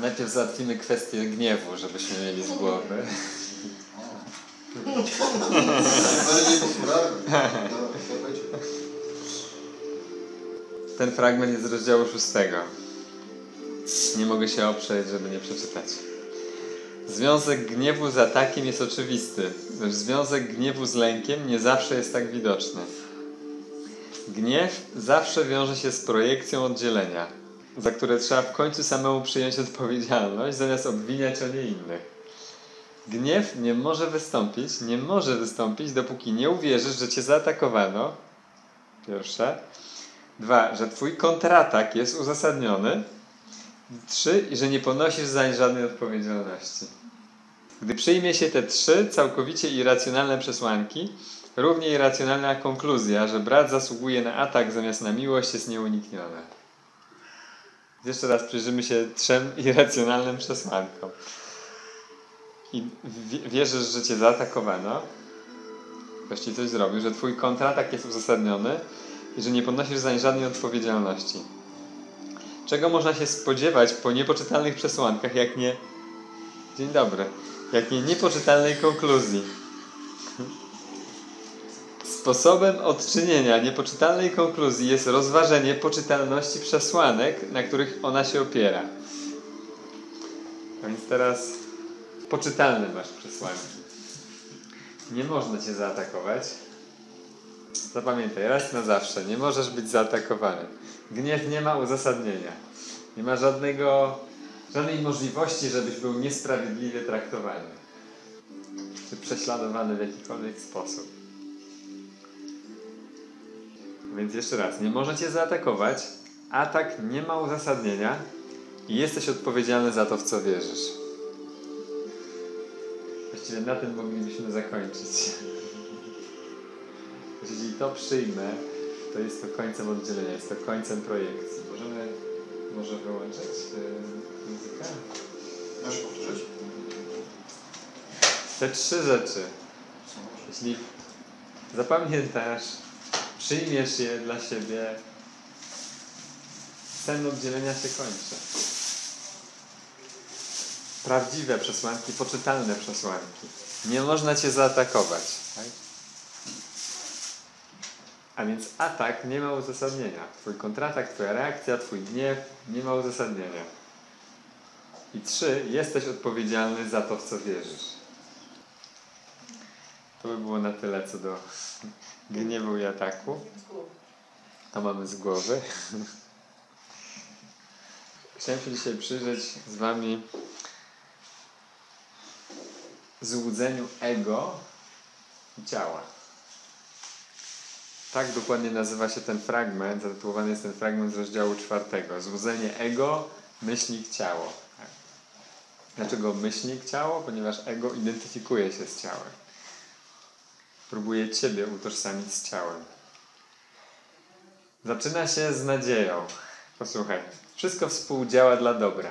Najpierw załatwimy kwestię gniewu, żebyśmy mieli z głowy. Ten fragment jest z rozdziału szóstego. Nie mogę się oprzeć, żeby nie przeczytać. Związek gniewu z atakiem jest oczywisty, lecz związek gniewu z lękiem nie zawsze jest tak widoczny. Gniew zawsze wiąże się z projekcją oddzielenia, za które trzeba w końcu samemu przyjąć odpowiedzialność, zamiast obwiniać o nie innych. Gniew nie może wystąpić, nie może wystąpić, dopóki nie uwierzysz, że cię zaatakowano. Pierwsze. Dwa, że twój kontratak jest uzasadniony. Trzy, i że nie ponosisz zań żadnej odpowiedzialności. Gdy przyjmie się te trzy całkowicie irracjonalne przesłanki, równie irracjonalna konkluzja, że brat zasługuje na atak zamiast na miłość jest nieunikniona. Jeszcze raz przyjrzymy się trzem irracjonalnym przesłankom. I wierzysz, że cię zaatakowano, ktoś ci coś zrobił, że twój kontratak jest uzasadniony i że nie ponosisz za nie żadnej odpowiedzialności. Czego można się spodziewać po niepoczytalnych przesłankach, jak nie... Dzień dobry. Jak nie niepoczytalnej konkluzji. Sposobem odczynienia niepoczytalnej konkluzji jest rozważenie poczytalności przesłanek, na których ona się opiera. A więc teraz poczytalne masz przesłanki. Nie można cię zaatakować. Zapamiętaj, raz na zawsze, nie możesz być zaatakowany. Gniew nie ma uzasadnienia. Nie ma żadnego, żadnej możliwości, żebyś był niesprawiedliwie traktowany. Czy prześladowany w jakikolwiek sposób. Więc jeszcze raz, nie możecie zaatakować. Atak nie ma uzasadnienia i jesteś odpowiedzialny za to, w co wierzysz. Właściwie na tym moglibyśmy zakończyć. Jeśli to przyjmę, to jest to końcem oddzielenia, jest to końcem projekcji. Możemy może wyłączyć yy, muzykę? Możesz powtórzyć? Te trzy rzeczy, jeśli zapamiętasz, przyjmiesz je dla siebie, sen oddzielenia się kończy. Prawdziwe przesłanki, poczytalne przesłanki. Nie można cię zaatakować. Tak? A więc atak nie ma uzasadnienia. Twój kontratak, twoja reakcja, twój gniew nie ma uzasadnienia. I trzy, jesteś odpowiedzialny za to, w co wierzysz. To by było na tyle co do gniewu i ataku. To mamy z głowy. Chciałem się dzisiaj przyjrzeć z Wami złudzeniu ego i ciała. Tak dokładnie nazywa się ten fragment, zatytułowany jest ten fragment z rozdziału czwartego. Złudzenie ego, myślnik, ciało. Tak. Dlaczego myślnik, ciało? Ponieważ ego identyfikuje się z ciałem. Próbuje Ciebie utożsamić z ciałem. Zaczyna się z nadzieją. Posłuchaj, wszystko współdziała dla dobra.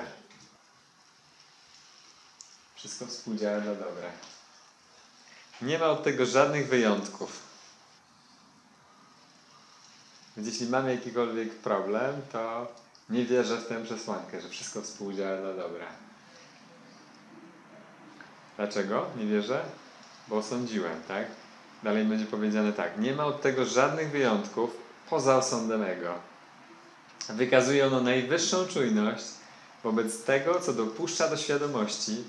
Wszystko współdziała dla dobra. Nie ma od tego żadnych wyjątków. Więc jeśli mamy jakikolwiek problem, to nie wierzę w tę przesłankę, że wszystko współdziała dla dobra. Dlaczego nie wierzę? Bo osądziłem, tak? Dalej będzie powiedziane tak. Nie ma od tego żadnych wyjątków poza osądem ego. Wykazuje ono najwyższą czujność wobec tego, co dopuszcza do świadomości,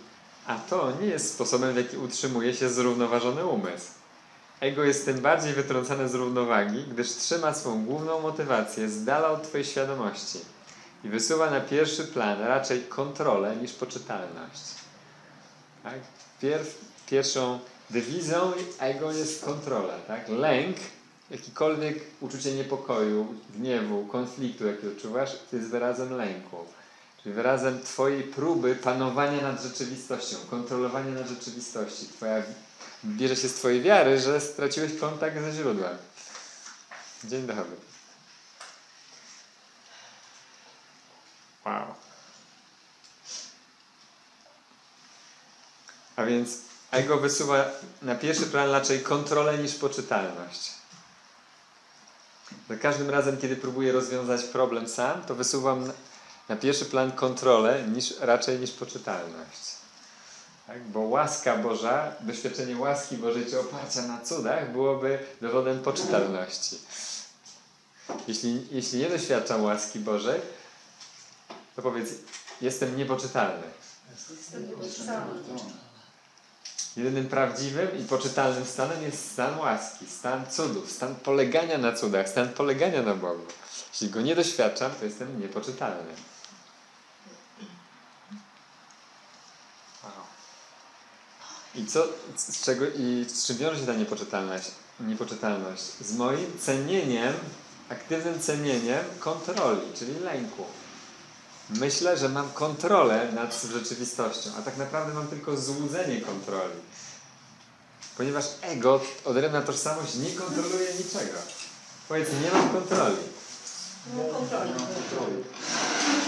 a to nie jest sposobem, w jaki utrzymuje się zrównoważony umysł. Ego jest tym bardziej wytrącane z równowagi, gdyż trzyma swą główną motywację z dala od Twojej świadomości i wysuwa na pierwszy plan raczej kontrolę niż poczytalność. Tak? Pierw, pierwszą dewizą ego jest kontrola. Tak? Lęk, jakikolwiek uczucie niepokoju, gniewu, konfliktu, jaki odczuwasz, to jest wyrazem lęku. czyli wyrazem Twojej próby panowania nad rzeczywistością, kontrolowania nad rzeczywistości. Twoja bierze się z Twojej wiary, że straciłeś kontakt ze źródłem. Dzień dobry. Wow. A więc ego wysuwa na pierwszy plan raczej kontrolę niż poczytalność. Za każdym razem, kiedy próbuję rozwiązać problem sam, to wysuwam na pierwszy plan kontrolę niż, raczej niż poczytalność. Tak? Bo łaska Boża, doświadczenie łaski Bożej czy oparcia na cudach byłoby dowodem poczytalności. Jeśli, jeśli nie doświadczam łaski Bożej, to powiedz, jestem niepoczytalny. Jestem niepoczytalny. Jedynym prawdziwym i poczytalnym stanem jest stan łaski, stan cudów, stan polegania na cudach, stan polegania na Bogu. Jeśli go nie doświadczam, to jestem niepoczytalny. I co, z czego, i z czym wiąże się ta niepoczytalność? niepoczytalność? Z moim cenieniem, aktywnym cenieniem kontroli, czyli lęku. Myślę, że mam kontrolę nad rzeczywistością, a tak naprawdę mam tylko złudzenie kontroli. Ponieważ ego, odrębna tożsamość, nie kontroluje niczego. Powiedz, nie mam kontroli. Nie mam kontroli.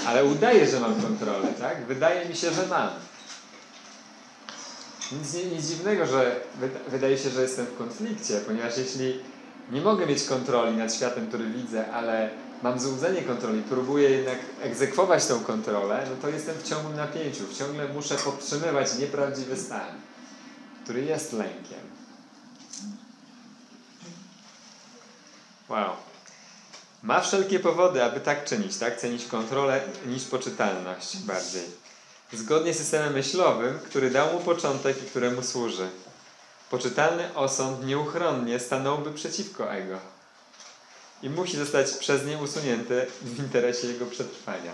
Ale udaje, że mam kontrolę, tak? Wydaje mi się, że mam. Nic, nie, nic dziwnego, że wydaje się, że jestem w konflikcie, ponieważ jeśli nie mogę mieć kontroli nad światem, który widzę, ale mam złudzenie kontroli, próbuję jednak egzekwować tą kontrolę, no to jestem w ciągłym napięciu. Ciągle muszę podtrzymywać nieprawdziwy stan, który jest lękiem. Wow. Ma wszelkie powody, aby tak czynić, tak? Cenić kontrolę niż poczytalność bardziej. Zgodnie z systemem myślowym, który dał mu początek i któremu służy. Poczytalny osąd nieuchronnie stanąłby przeciwko ego i musi zostać przez nie usunięty w interesie jego przetrwania.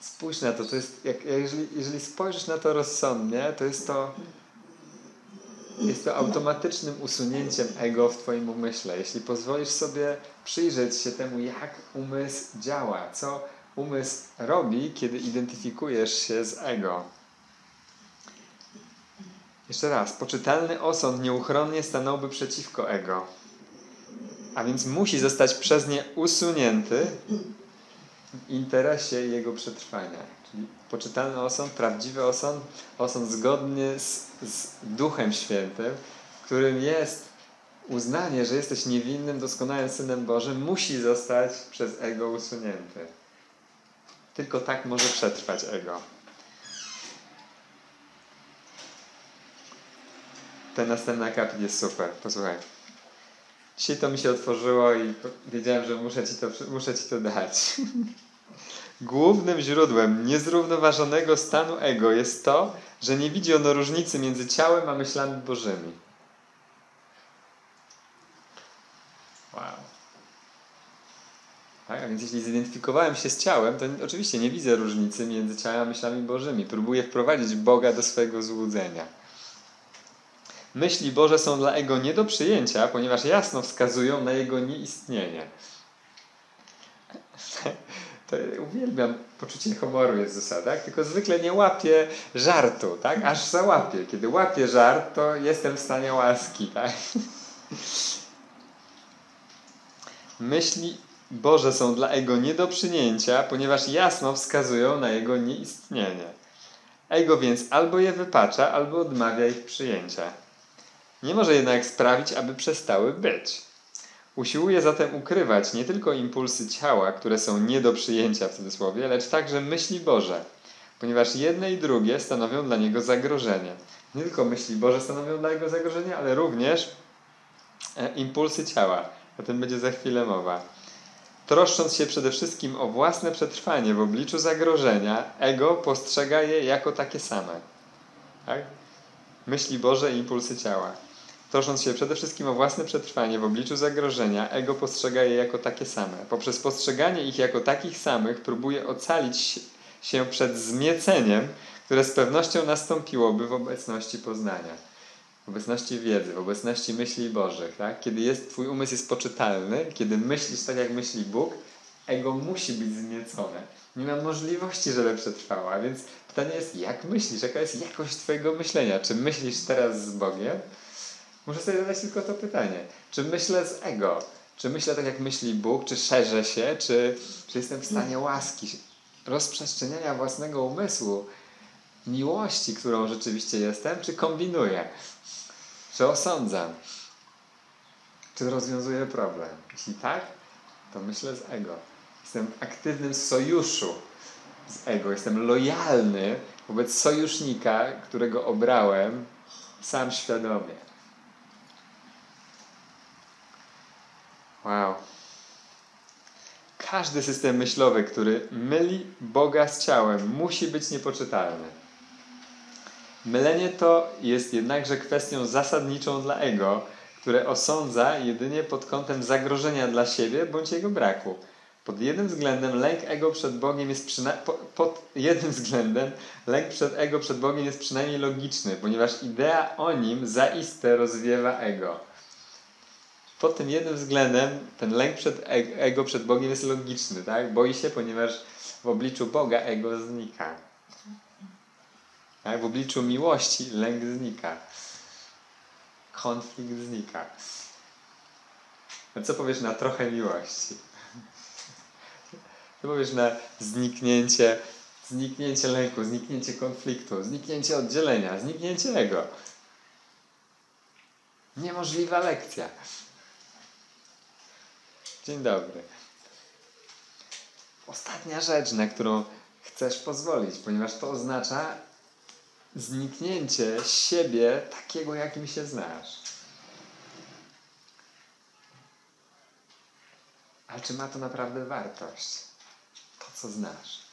Spójrz na to, to jest, jak, jeżeli, jeżeli spojrzysz na to rozsądnie, to jest to jest to automatycznym usunięciem ego w Twoim umyśle. Jeśli pozwolisz sobie przyjrzeć się temu, jak umysł działa, co umysł robi, kiedy identyfikujesz się z ego. Jeszcze raz, poczytalny osąd nieuchronnie stanąłby przeciwko ego a więc musi zostać przez nie usunięty w interesie jego przetrwania. Czyli poczytalny osąd, prawdziwy osąd, osąd zgodny z, z Duchem Świętym, którym jest uznanie, że jesteś niewinnym, doskonałym Synem Bożym, musi zostać przez ego usunięty. Tylko tak może przetrwać ego. Ten następny akapit jest super. Posłuchaj. Dzisiaj to mi się otworzyło i wiedziałem, że muszę ci to, muszę ci to dać. Głównym źródłem niezrównoważonego stanu ego jest to, że nie widzi ono różnicy między ciałem a myślami bożymi. Wow. Tak, a więc jeśli zidentyfikowałem się z ciałem, to oczywiście nie widzę różnicy między ciałem a myślami bożymi. Próbuję wprowadzić Boga do swojego złudzenia. Myśli Boże są dla Ego nie do przyjęcia, ponieważ jasno wskazują na Jego nieistnienie. To uwielbiam poczucie humoru Jezusa, tak? Tylko zwykle nie łapię żartu, tak? Aż załapię. Kiedy łapię żart, to jestem w stanie łaski, tak? Myśli Boże są dla Ego nie do przyjęcia, ponieważ jasno wskazują na Jego nieistnienie. Ego więc albo je wypacza, albo odmawia ich przyjęcia. Nie może jednak sprawić, aby przestały być. Usiłuje zatem ukrywać nie tylko impulsy ciała, które są nie do przyjęcia w cudzysłowie, lecz także myśli Boże, ponieważ jedne i drugie stanowią dla niego zagrożenie. Nie tylko myśli Boże stanowią dla niego zagrożenie, ale również e, impulsy ciała. O tym będzie za chwilę mowa. Troszcząc się przede wszystkim o własne przetrwanie w obliczu zagrożenia, ego postrzega je jako takie same. Tak? Myśli Boże i impulsy ciała. Trosząc się przede wszystkim o własne przetrwanie w obliczu zagrożenia, ego postrzega je jako takie same. Poprzez postrzeganie ich jako takich samych próbuje ocalić się przed zmieceniem, które z pewnością nastąpiłoby w obecności poznania, w obecności wiedzy, w obecności myśli Bożych. Tak? Kiedy jest, Twój umysł jest poczytalny, kiedy myślisz tak, jak myśli Bóg, ego musi być zniecone. Nie ma możliwości, żeby przetrwała. Więc pytanie jest, jak myślisz? Jaka jest jakość Twojego myślenia? Czy myślisz teraz z Bogiem? Muszę sobie zadać tylko to pytanie. Czy myślę z ego? Czy myślę tak, jak myśli Bóg? Czy szerzę się? Czy, czy jestem w stanie łaski, rozprzestrzeniania własnego umysłu, miłości, którą rzeczywiście jestem? Czy kombinuję? Czy osądzam? Czy rozwiązuję problem? Jeśli tak, to myślę z ego. Jestem w aktywnym sojuszu z ego. Jestem lojalny wobec sojusznika, którego obrałem sam świadomie. Wow. Każdy system myślowy, który myli Boga z ciałem, musi być niepoczytalny. Mylenie to jest jednakże kwestią zasadniczą dla ego, które osądza jedynie pod kątem zagrożenia dla siebie bądź jego braku. Pod jednym względem lęk ego przed Bogiem jest przynajmniej pod jednym względem lęk przed ego przed Bogiem jest przynajmniej logiczny, ponieważ idea o nim zaiste rozwiewa ego. Pod tym jednym względem ten lęk przed ego przed Bogiem jest logiczny, tak? Boi się, ponieważ w obliczu Boga ego znika. Tak? W obliczu miłości lęk znika. Konflikt znika. A co powiesz na trochę miłości? Co powiesz na zniknięcie, zniknięcie lęku, zniknięcie konfliktu, zniknięcie oddzielenia, zniknięcie ego? Niemożliwa lekcja. Dzień dobry. Ostatnia rzecz, na którą chcesz pozwolić, ponieważ to oznacza zniknięcie siebie takiego, jakim się znasz. Ale czy ma to naprawdę wartość? To, co znasz.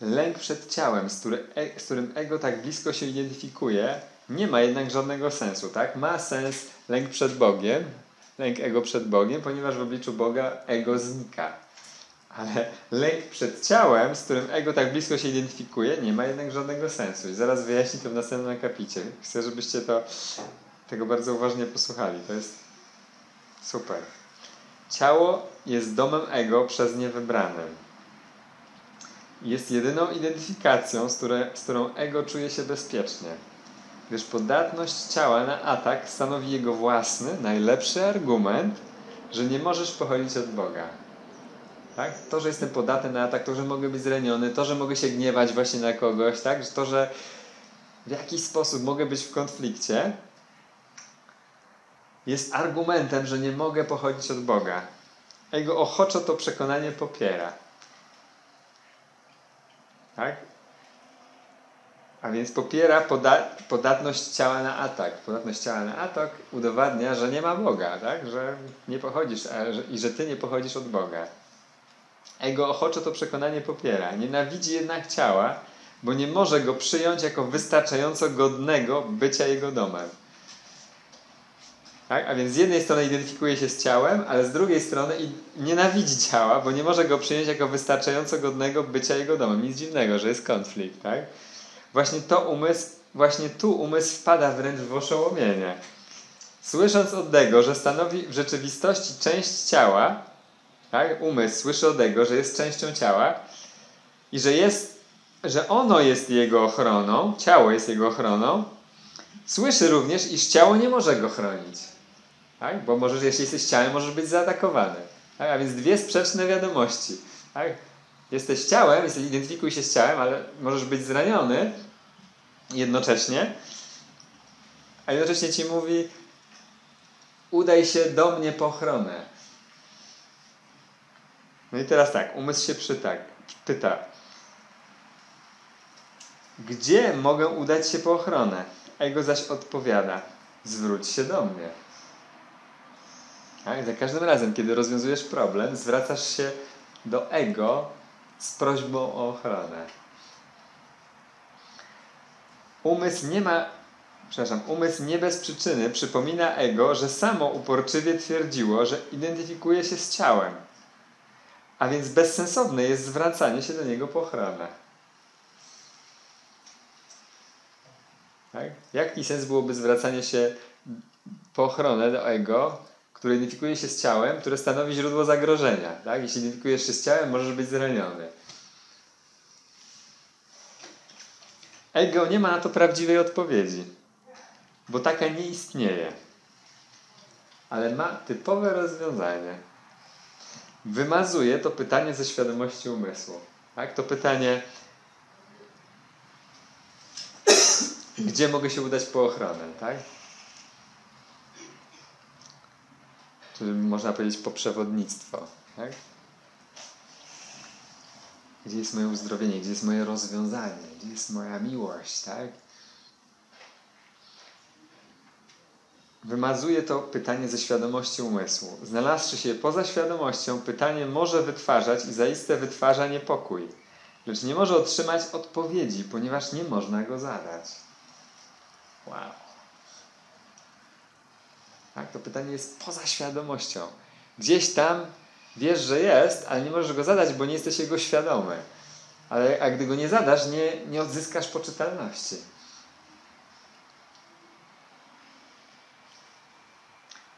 Lęk przed ciałem, z, który, z którym ego tak blisko się identyfikuje, nie ma jednak żadnego sensu, tak? Ma sens lęk przed Bogiem, lęk ego przed Bogiem, ponieważ w obliczu Boga ego znika. Ale lęk przed ciałem, z którym ego tak blisko się identyfikuje, nie ma jednak żadnego sensu. I zaraz wyjaśnię to w następnym akapicie. Chcę, żebyście to, tego bardzo uważnie posłuchali. To jest super. Ciało jest domem ego przez nie wybranym. Jest jedyną identyfikacją, z, które, z którą ego czuje się bezpiecznie. Gdyż podatność ciała na atak stanowi jego własny, najlepszy argument, że nie możesz pochodzić od Boga. Tak? To, że jestem podatny na atak, to, że mogę być zraniony, to, że mogę się gniewać właśnie na kogoś, tak? to, że w jakiś sposób mogę być w konflikcie, jest argumentem, że nie mogę pochodzić od Boga. Jego ochoczo to przekonanie popiera. Tak? A więc popiera poda podatność ciała na atak. Podatność ciała na atak udowadnia, że nie ma Boga, tak? że nie pochodzisz że, i że ty nie pochodzisz od Boga. Ego ochoczo to przekonanie popiera. Nienawidzi jednak ciała, bo nie może go przyjąć jako wystarczająco godnego bycia jego domem. Tak? A więc z jednej strony identyfikuje się z ciałem, ale z drugiej strony nienawidzi ciała, bo nie może go przyjąć jako wystarczająco godnego bycia jego domem. Nic dziwnego, że jest konflikt. Tak? Właśnie to umysł, właśnie tu umysł wpada wręcz w oszołomienie. Słysząc od tego, że stanowi w rzeczywistości część ciała, tak? umysł słyszy od tego, że jest częścią ciała i że, jest, że ono jest jego ochroną, ciało jest jego ochroną, słyszy również, iż ciało nie może go chronić. Tak? Bo możesz, jeśli jesteś ciałem, możesz być zaatakowany. Tak? A więc dwie sprzeczne wiadomości. Tak? Jesteś ciałem, jesteś, identyfikuj się z ciałem, ale możesz być zraniony jednocześnie, a jednocześnie ci mówi udaj się do mnie po ochronę. No i teraz tak, umysł się przytak, pyta gdzie mogę udać się po ochronę? Ego zaś odpowiada zwróć się do mnie. Tak? Za każdym razem, kiedy rozwiązujesz problem, zwracasz się do ego z prośbą o ochronę. Umysł nie ma, przepraszam, umysł nie bez przyczyny przypomina ego, że samo uporczywie twierdziło, że identyfikuje się z ciałem. A więc bezsensowne jest zwracanie się do niego po ochronę. Tak? Jaki sens byłoby zwracanie się pochronę do ego, które identyfikuje się z ciałem, które stanowi źródło zagrożenia. Tak? Jeśli identyfikujesz się z ciałem, możesz być zraniony. Ego nie ma na to prawdziwej odpowiedzi, bo taka nie istnieje. Ale ma typowe rozwiązanie. Wymazuje to pytanie ze świadomości umysłu. Tak? To pytanie, gdzie mogę się udać po ochronę, tak? Czyli można powiedzieć po przewodnictwo, tak? Gdzie jest moje uzdrowienie, gdzie jest moje rozwiązanie, gdzie jest moja miłość, tak? Wymazuje to pytanie ze świadomości umysłu. Znalazłszy się poza świadomością, pytanie może wytwarzać i zaiste wytwarza niepokój, lecz nie może otrzymać odpowiedzi, ponieważ nie można go zadać. Wow. Tak, to pytanie jest poza świadomością. Gdzieś tam wiesz, że jest, ale nie możesz go zadać, bo nie jesteś jego świadomy. Ale, a gdy go nie zadasz, nie, nie odzyskasz poczytalności.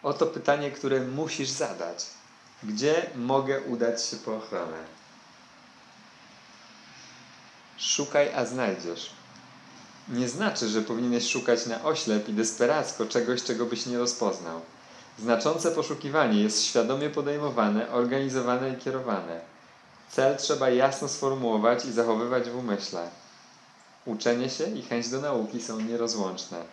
Oto pytanie, które musisz zadać. Gdzie mogę udać się po ochronę? Szukaj, a znajdziesz. Nie znaczy, że powinieneś szukać na oślep i desperacko czegoś, czego byś nie rozpoznał. Znaczące poszukiwanie jest świadomie podejmowane, organizowane i kierowane. Cel trzeba jasno sformułować i zachowywać w umyśle. Uczenie się i chęć do nauki są nierozłączne.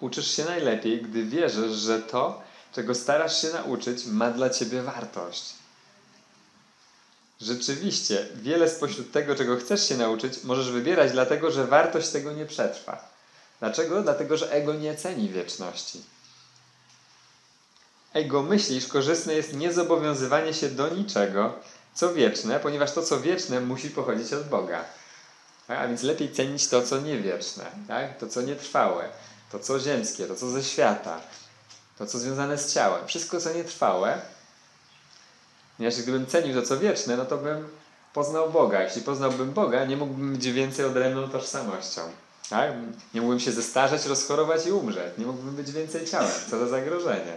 Uczysz się najlepiej, gdy wierzysz, że to, czego starasz się nauczyć, ma dla ciebie wartość. Rzeczywiście, wiele spośród tego, czego chcesz się nauczyć, możesz wybierać, dlatego że wartość tego nie przetrwa. Dlaczego? Dlatego, że ego nie ceni wieczności. Ego myśli, iż korzystne jest niezobowiązywanie się do niczego, co wieczne, ponieważ to, co wieczne, musi pochodzić od Boga. Tak? A więc lepiej cenić to, co niewieczne, tak? to, co nietrwałe, to, co ziemskie, to, co ze świata, to, co związane z ciałem. Wszystko, co nietrwałe, Ponieważ gdybym cenił to, co wieczne, no to bym poznał Boga. Jeśli poznałbym Boga, nie mógłbym być więcej odrębną tożsamością. Tak? Nie mógłbym się zestarzeć, rozchorować i umrzeć. Nie mógłbym być więcej ciałem. Co za zagrożenie.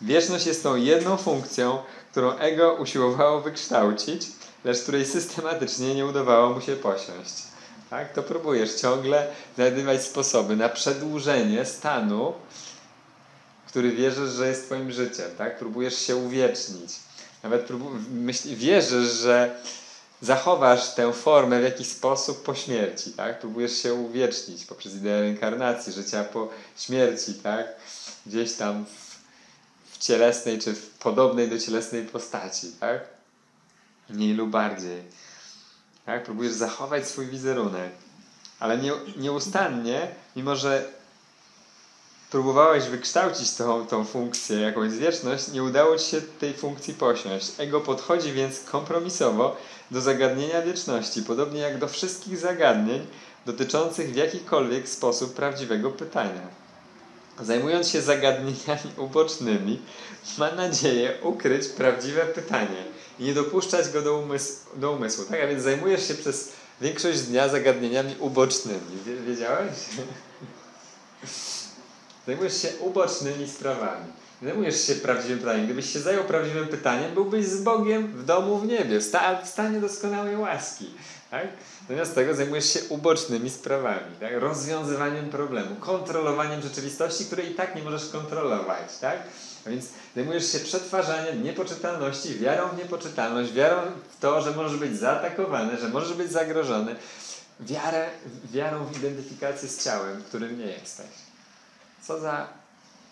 Wieczność jest tą jedną funkcją, którą ego usiłowało wykształcić, lecz której systematycznie nie udawało mu się posiąść. Tak? To próbujesz ciągle znajdywać sposoby na przedłużenie stanu, który wierzysz, że jest Twoim życiem, tak? Próbujesz się uwiecznić. Nawet myśli, wierzysz, że zachowasz tę formę w jakiś sposób po śmierci, tak? Próbujesz się uwiecznić poprzez ideę reinkarnacji, życia po śmierci, tak? Gdzieś tam w, w cielesnej czy w podobnej do cielesnej postaci, tak? Mniej lub bardziej. Tak? Próbujesz zachować swój wizerunek, ale nie, nieustannie, mimo że próbowałeś wykształcić tą, tą funkcję, jakąś wieczność, nie udało ci się tej funkcji posiąść. Ego podchodzi więc kompromisowo do zagadnienia wieczności, podobnie jak do wszystkich zagadnień dotyczących w jakikolwiek sposób prawdziwego pytania. Zajmując się zagadnieniami ubocznymi, ma nadzieję ukryć prawdziwe pytanie i nie dopuszczać go do. Do umysłu tak? A więc zajmujesz się przez większość dnia zagadnieniami ubocznymi. Wiedziałeś? Zajmujesz się ubocznymi sprawami. Zajmujesz się prawdziwym pytaniem. Gdybyś się zajął prawdziwym pytaniem, byłbyś z Bogiem w domu w niebie, w, sta w stanie doskonałej łaski. Tak? Zamiast tego zajmujesz się ubocznymi sprawami, tak? rozwiązywaniem problemu, kontrolowaniem rzeczywistości, której i tak nie możesz kontrolować. Tak? A więc zajmujesz się przetwarzaniem niepoczytalności, wiarą w niepoczytalność, wiarą w to, że możesz być zaatakowany, że możesz być zagrożony, wiarę, wiarą w identyfikację z ciałem, którym nie jesteś. Co za,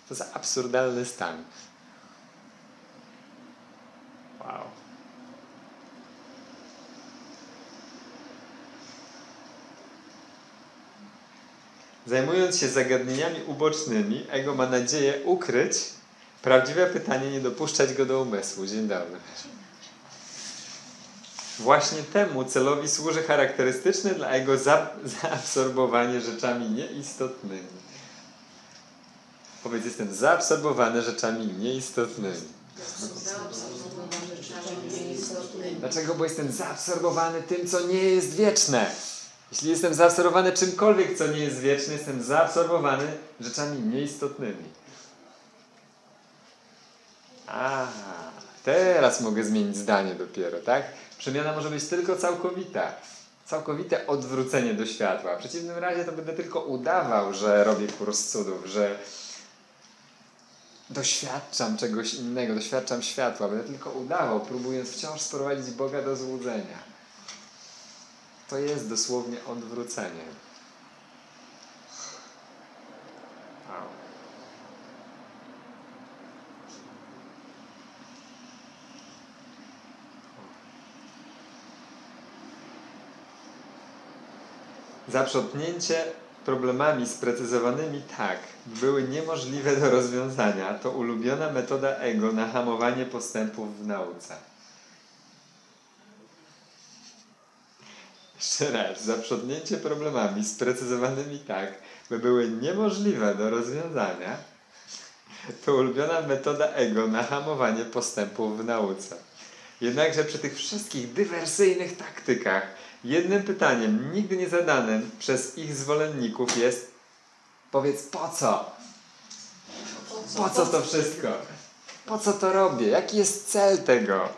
co za absurdalny stan. Wow. Zajmując się zagadnieniami ubocznymi, ego ma nadzieję ukryć prawdziwe pytanie, nie dopuszczać go do umysłu. Dzień dobry. Właśnie temu celowi służy charakterystyczne dla ego zaabsorbowanie rzeczami nieistotnymi. Powiedz, jestem zaabsorbowany rzeczami nieistotnymi. Dlaczego? Bo jestem zaabsorbowany tym, co nie jest wieczne. Jeśli jestem zaabsorbowany czymkolwiek, co nie jest wieczne, jestem zaabsorbowany rzeczami nieistotnymi. A, teraz mogę zmienić zdanie dopiero, tak? Przemiana może być tylko całkowita. Całkowite odwrócenie do światła. W przeciwnym razie to będę tylko udawał, że robię kurs cudów, że doświadczam czegoś innego, doświadczam światła. Będę tylko udawał, próbując wciąż sprowadzić Boga do złudzenia. To jest dosłownie odwrócenie. Zaprzątnięcie problemami sprecyzowanymi tak, były niemożliwe do rozwiązania, to ulubiona metoda ego na hamowanie postępów w nauce. Jeszcze raz, zaprzątnięcie problemami sprecyzowanymi tak, by były niemożliwe do rozwiązania, to ulubiona metoda ego na hamowanie postępów w nauce. Jednakże przy tych wszystkich dywersyjnych taktykach jednym pytaniem, nigdy nie zadanym przez ich zwolenników jest powiedz po co? Po co to wszystko? Po co to robię? Jaki jest cel tego?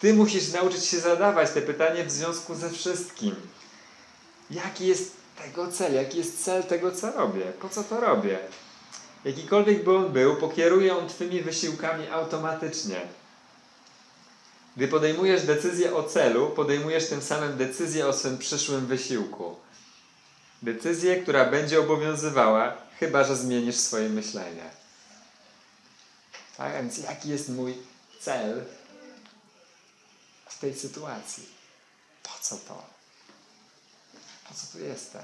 Ty musisz nauczyć się zadawać te pytania w związku ze wszystkim. Jaki jest tego cel? Jaki jest cel tego, co robię? Po co to robię? Jakikolwiek by on był, pokieruje on Twymi wysiłkami automatycznie. Gdy podejmujesz decyzję o celu, podejmujesz tym samym decyzję o swym przyszłym wysiłku. Decyzję, która będzie obowiązywała, chyba że zmienisz swoje myślenie. Tak? Więc jaki jest mój cel w tej sytuacji? Po co to? Po co tu jestem?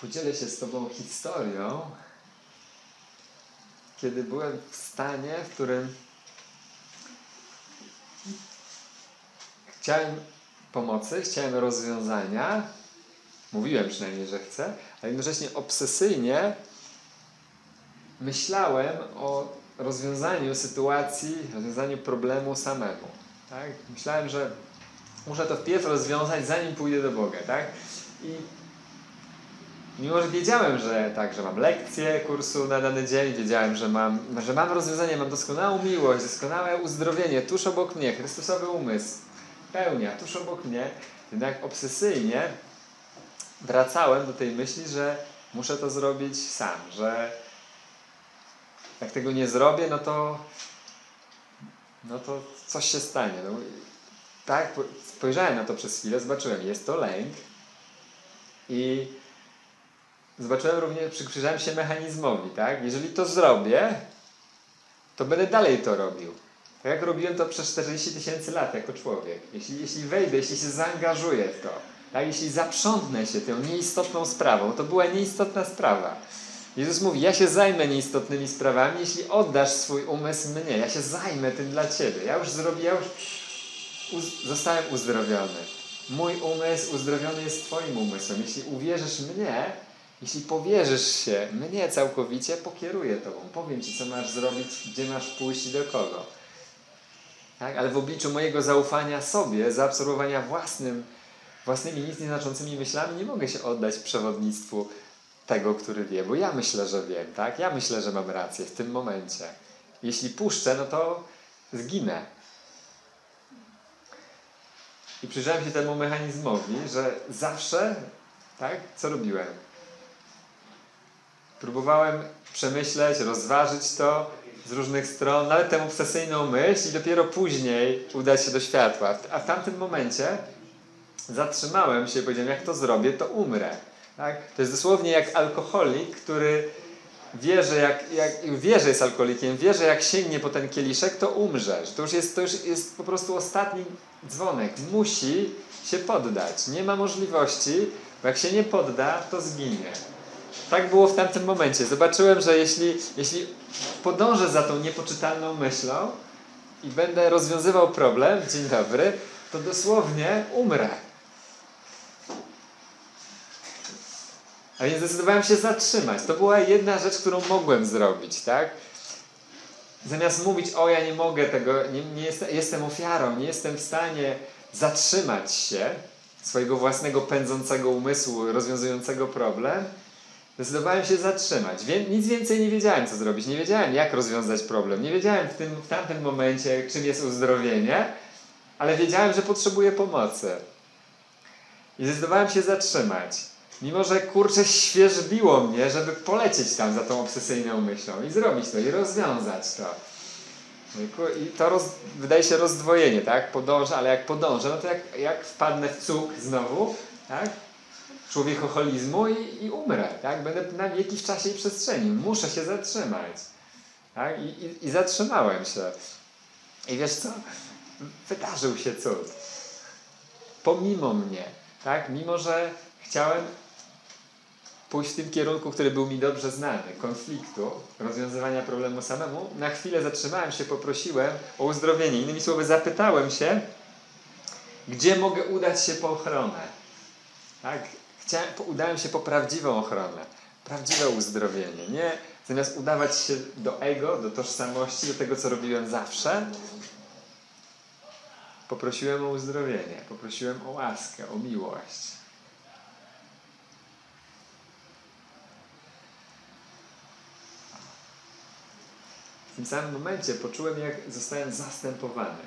Podzielę się z Tobą historią, kiedy byłem w stanie, w którym chciałem pomocy, chciałem rozwiązania, mówiłem przynajmniej, że chcę, ale jednocześnie obsesyjnie myślałem o rozwiązaniu sytuacji, rozwiązaniu problemu samemu. Tak? Myślałem, że muszę to wpierw rozwiązać, zanim pójdę do Boga. Tak? I Mimo, że wiedziałem, że tak, że mam lekcję kursu na dany dzień, wiedziałem, że mam, że mam rozwiązanie, mam doskonałą miłość, doskonałe uzdrowienie tuż obok mnie, Chrystusowy umysł, pełnia tuż obok mnie, jednak obsesyjnie wracałem do tej myśli, że muszę to zrobić sam, że jak tego nie zrobię, no to no to coś się stanie. No, tak, spojrzałem na to przez chwilę, zobaczyłem, jest to lęk i zobaczyłem również, przyjrzałem się mechanizmowi, tak? Jeżeli to zrobię, to będę dalej to robił. Tak jak robiłem to przez 40 tysięcy lat jako człowiek. Jeśli, jeśli wejdę, jeśli się zaangażuję w to, tak? jeśli zaprzątnę się tą nieistotną sprawą, to była nieistotna sprawa. Jezus mówi, ja się zajmę nieistotnymi sprawami, jeśli oddasz swój umysł mnie. Ja się zajmę tym dla Ciebie. Ja już zrobiłem, uz zostałem uzdrowiony. Mój umysł uzdrowiony jest Twoim umysłem. Jeśli uwierzysz mnie, jeśli powierzysz się mnie całkowicie, pokieruję Tobą. Powiem Ci, co masz zrobić, gdzie masz pójść i do kogo. Tak? Ale w obliczu mojego zaufania sobie, zaabsorbowania własnym, własnymi nic nieznaczącymi myślami, nie mogę się oddać przewodnictwu tego, który wie, bo ja myślę, że wiem, tak? Ja myślę, że mam rację w tym momencie. Jeśli puszczę, no to zginę. I przyjrzałem się temu mechanizmowi, że zawsze, tak? Co robiłem? Próbowałem przemyśleć, rozważyć to z różnych stron, nawet tę obsesyjną myśl i dopiero później udać się do światła. A w tamtym momencie zatrzymałem się i powiedziałem, jak to zrobię, to umrę. Tak? To jest dosłownie jak alkoholik, który wie, że jak, jak wie, że jest alkoholikiem, wie, że jak sięgnie po ten kieliszek, to umrze. To już jest, to już jest po prostu ostatni dzwonek. Musi się poddać. Nie ma możliwości, bo jak się nie podda, to zginie. Tak było w tamtym momencie. Zobaczyłem, że jeśli, jeśli podążę za tą niepoczytalną myślą i będę rozwiązywał problem, dzień dobry, to dosłownie umrę. A więc zdecydowałem się zatrzymać. To była jedna rzecz, którą mogłem zrobić, tak? zamiast mówić, o ja nie mogę tego, nie, nie jestem, jestem ofiarą, nie jestem w stanie zatrzymać się swojego własnego pędzącego umysłu, rozwiązującego problem, zdecydowałem się zatrzymać. Wie, nic więcej nie wiedziałem, co zrobić. Nie wiedziałem, jak rozwiązać problem. Nie wiedziałem w, tym, w tamtym momencie, czym jest uzdrowienie, ale wiedziałem, że potrzebuję pomocy. I zdecydowałem się zatrzymać. Mimo, że kurczę świeżbiło mnie, żeby polecieć tam za tą obsesyjną myślą i zrobić to, i rozwiązać to. I to roz, wydaje się rozdwojenie, tak? Podążę, ale jak podążę, no to jak, jak wpadnę w cuk znowu, tak? Człowiekoholizmu i, i umrę, tak? Będę na wieki w czasie i przestrzeni. Muszę się zatrzymać. Tak? I, i, I zatrzymałem się. I wiesz co? Wydarzył się cud. Pomimo mnie, tak? Mimo, że chciałem pójść w tym kierunku, który był mi dobrze znany, konfliktu, rozwiązywania problemu samemu, na chwilę zatrzymałem się, poprosiłem o uzdrowienie. Innymi słowy, zapytałem się, gdzie mogę udać się po ochronę. Tak? Chciałem, udałem się po prawdziwą ochronę, prawdziwe uzdrowienie. Nie zamiast udawać się do ego, do tożsamości, do tego, co robiłem zawsze, poprosiłem o uzdrowienie, poprosiłem o łaskę, o miłość. w tym samym momencie poczułem, jak zostałem zastępowany.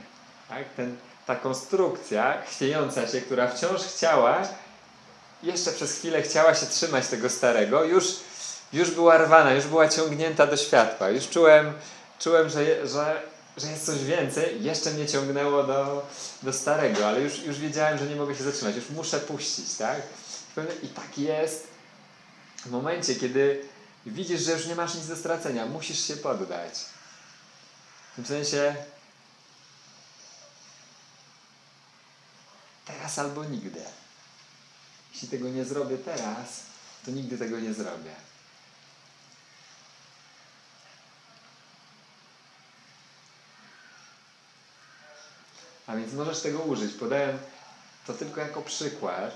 Tak? Ten, ta konstrukcja chwiejąca się, która wciąż chciała, jeszcze przez chwilę chciała się trzymać tego starego, już, już była rwana, już była ciągnięta do światła. Już czułem, czułem że, że, że jest coś więcej. Jeszcze mnie ciągnęło do, do starego, ale już, już wiedziałem, że nie mogę się zatrzymać. Już muszę puścić. Tak? I tak jest w momencie, kiedy widzisz, że już nie masz nic do stracenia. Musisz się poddać. W tym sensie teraz albo nigdy. Jeśli tego nie zrobię teraz, to nigdy tego nie zrobię. A więc możesz tego użyć. Podaję to tylko jako przykład,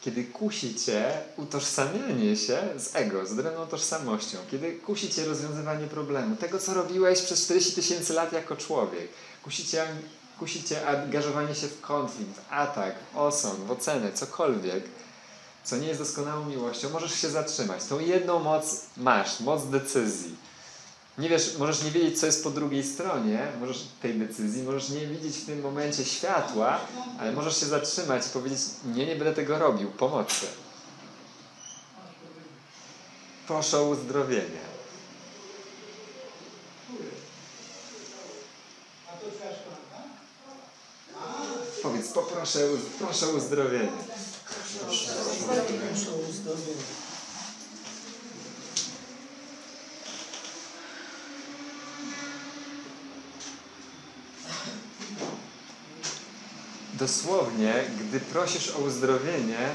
kiedy kusi cię utożsamianie się z ego, z drewną tożsamością, kiedy kusi cię rozwiązywanie problemu, tego co robiłeś przez 40 tysięcy lat jako człowiek, kusi cię, kusi cię angażowanie się w konflikt, atak, osąd, w ocenę, cokolwiek, co nie jest doskonałą miłością, możesz się zatrzymać. Tą jedną moc masz, moc decyzji nie wiesz, możesz nie wiedzieć, co jest po drugiej stronie możesz tej decyzji, możesz nie widzieć w tym momencie światła, ale możesz się zatrzymać i powiedzieć, nie, nie będę tego robił, pomocy. Proszę o uzdrowienie. Powiedz, poproszę, proszę uzdrowienie. Proszę o uzdrowienie. dosłownie, gdy prosisz o uzdrowienie,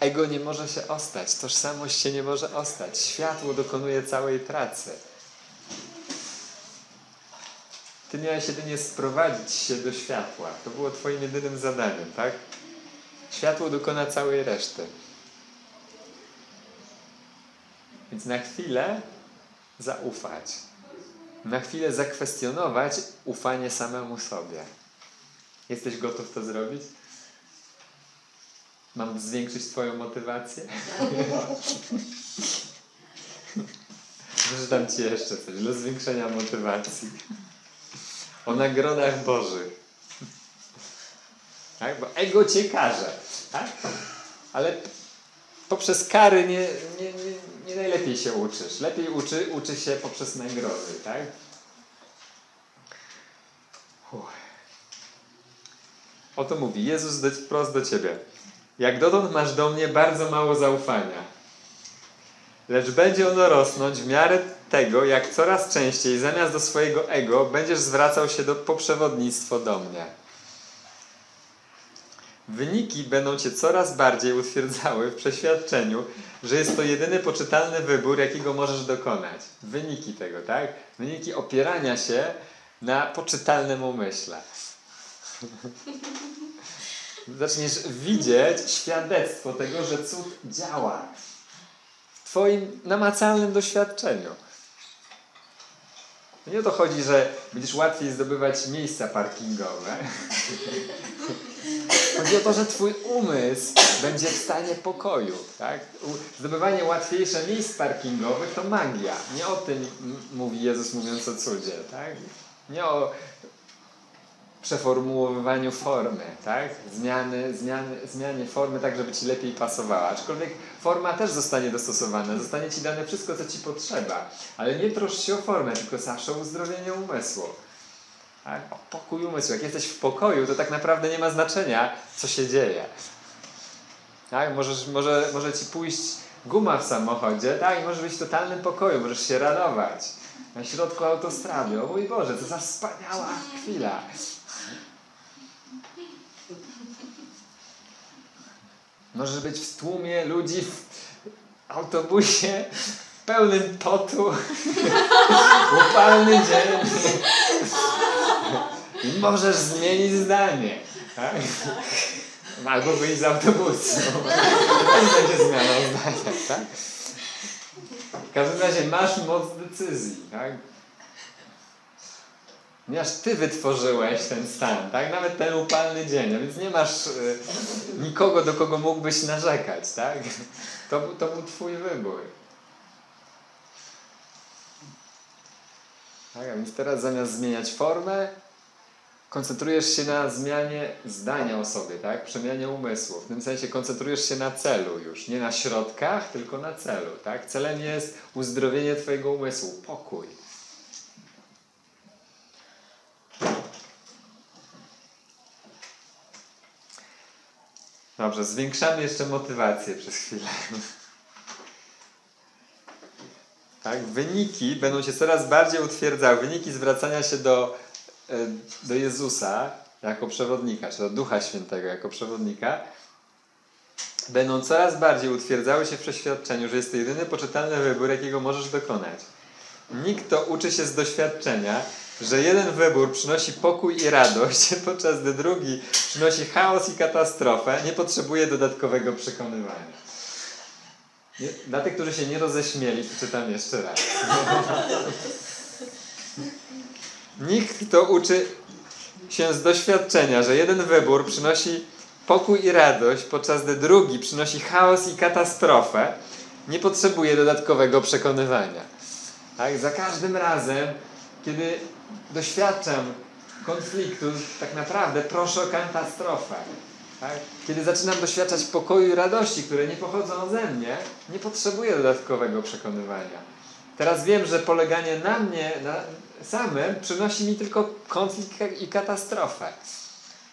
ego nie może się ostać, tożsamość się nie może ostać. Światło dokonuje całej pracy. Ty miałeś jedynie sprowadzić się do światła. To było Twoim jedynym zadaniem, tak? Światło dokona całej reszty. Więc na chwilę zaufać na chwilę zakwestionować ufanie samemu sobie. Jesteś gotów to zrobić? Mam zwiększyć Twoją motywację? Przeczytam Ci jeszcze coś do zwiększenia motywacji. O nagrodach Bożych. Tak? Bo ego Cię karze. Tak? Ale poprzez kary nie, nie, nie, nie najlepiej się uczysz. Lepiej uczy, uczy się poprzez nagrody, tak? Uff. Oto mówi Jezus wprost do ciebie. Jak dotąd masz do mnie bardzo mało zaufania. Lecz będzie ono rosnąć w miarę tego, jak coraz częściej zamiast do swojego ego będziesz zwracał się do poprzewodnictwo do mnie. Wyniki będą Cię coraz bardziej utwierdzały w przeświadczeniu, że jest to jedyny poczytalny wybór, jakiego możesz dokonać. Wyniki tego, tak? Wyniki opierania się na poczytalnym umyśle. Zaczniesz widzieć świadectwo tego, że cud działa w Twoim namacalnym doświadczeniu. Nie o to chodzi, że będziesz łatwiej zdobywać miejsca parkingowe. Chodzi o to, że twój umysł będzie w stanie pokoju. Tak? Zdobywanie łatwiejsze miejsc parkingowych to magia. Nie o tym mówi Jezus mówiąc o cudzie. Tak? Nie o przeformułowywaniu formy, tak? Zmiany, zmiany, zmianie formy tak, żeby Ci lepiej pasowała. Aczkolwiek forma też zostanie dostosowana, zostanie Ci dane wszystko, co Ci potrzeba. Ale nie troszcz się o formę, tylko zawsze o uzdrowienie umysłu. Tak? O pokój umysłu. Jak jesteś w pokoju, to tak naprawdę nie ma znaczenia, co się dzieje. Tak? Możesz, może, może Ci pójść guma w samochodzie, tak? I możesz być w totalnym pokoju, możesz się radować. Na środku autostrady. O mój Boże, to za wspaniała chwila. Możesz być w tłumie ludzi w autobusie pełnym potu, upalny dzień i możesz zmienić zdanie. Tak? Albo wyjść z autobusu. To będzie zmiana zdania. Tak? W każdym razie masz moc decyzji. Tak? Ponieważ Ty wytworzyłeś ten stan, tak? Nawet ten upalny dzień, a więc nie masz y, nikogo, do kogo mógłbyś narzekać, tak? To, to był Twój wybór. Tak, a więc teraz zamiast zmieniać formę, koncentrujesz się na zmianie zdania o sobie, tak? Przemianie umysłu. W tym sensie koncentrujesz się na celu już. Nie na środkach, tylko na celu, tak? Celem jest uzdrowienie Twojego umysłu, pokój. Dobrze, zwiększamy jeszcze motywację przez chwilę. Tak, wyniki będą się coraz bardziej utwierdzały. Wyniki zwracania się do, e, do Jezusa jako przewodnika, czy do Ducha Świętego jako przewodnika, będą coraz bardziej utwierdzały się w przeświadczeniu, że jest to jedyny poczytalny wybór, jakiego możesz dokonać. Nikt, kto uczy się z doświadczenia, że jeden wybór przynosi pokój i radość, podczas gdy drugi przynosi chaos i katastrofę, nie potrzebuje dodatkowego przekonywania. Dla tych, którzy się nie roześmieli, przeczytam jeszcze raz. Nikt, kto uczy się z doświadczenia, że jeden wybór przynosi pokój i radość, podczas gdy drugi przynosi chaos i katastrofę, nie potrzebuje dodatkowego przekonywania. Tak? Za każdym razem, kiedy doświadczam konfliktu, tak naprawdę proszę o katastrofę. Tak? Kiedy zaczynam doświadczać pokoju i radości, które nie pochodzą ode mnie, nie potrzebuję dodatkowego przekonywania. Teraz wiem, że poleganie na mnie na samym przynosi mi tylko konflikt i katastrofę.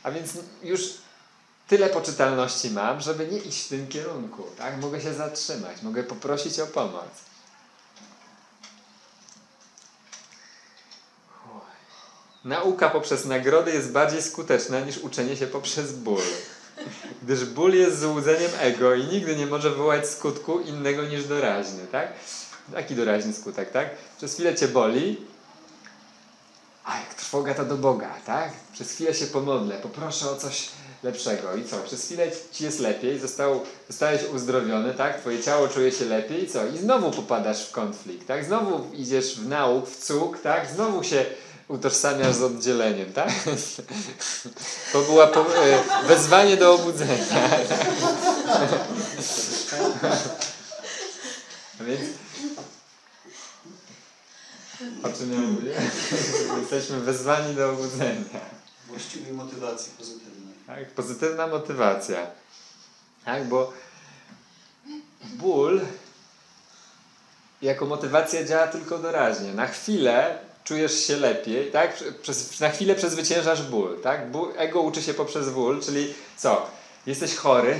A więc już tyle poczytalności mam, żeby nie iść w tym kierunku. Tak? Mogę się zatrzymać, mogę poprosić o pomoc. Nauka poprzez nagrody jest bardziej skuteczna niż uczenie się poprzez ból. Gdyż ból jest złudzeniem ego i nigdy nie może wywołać skutku innego niż doraźny, tak? Jaki doraźny skutek, tak? Przez chwilę cię boli, a jak trwoga to do Boga, tak? Przez chwilę się pomodlę, poproszę o coś lepszego. I co? Przez chwilę ci jest lepiej, został, zostałeś uzdrowiony, tak? Twoje ciało czuje się lepiej i co? I znowu popadasz w konflikt, tak? Znowu idziesz w nauk, w cuk, tak? Znowu się utożsamiasz z oddzieleniem, tak? To była po, e, wezwanie do obudzenia. Więc o czym ja mówię? Jesteśmy wezwani do obudzenia. Właściwej motywacji pozytywnej. Tak? Pozytywna motywacja. Tak? Bo ból jako motywacja działa tylko doraźnie. Na chwilę czujesz się lepiej, tak? Przez, na chwilę przezwyciężasz ból, tak? Ego uczy się poprzez ból, czyli co? Jesteś chory,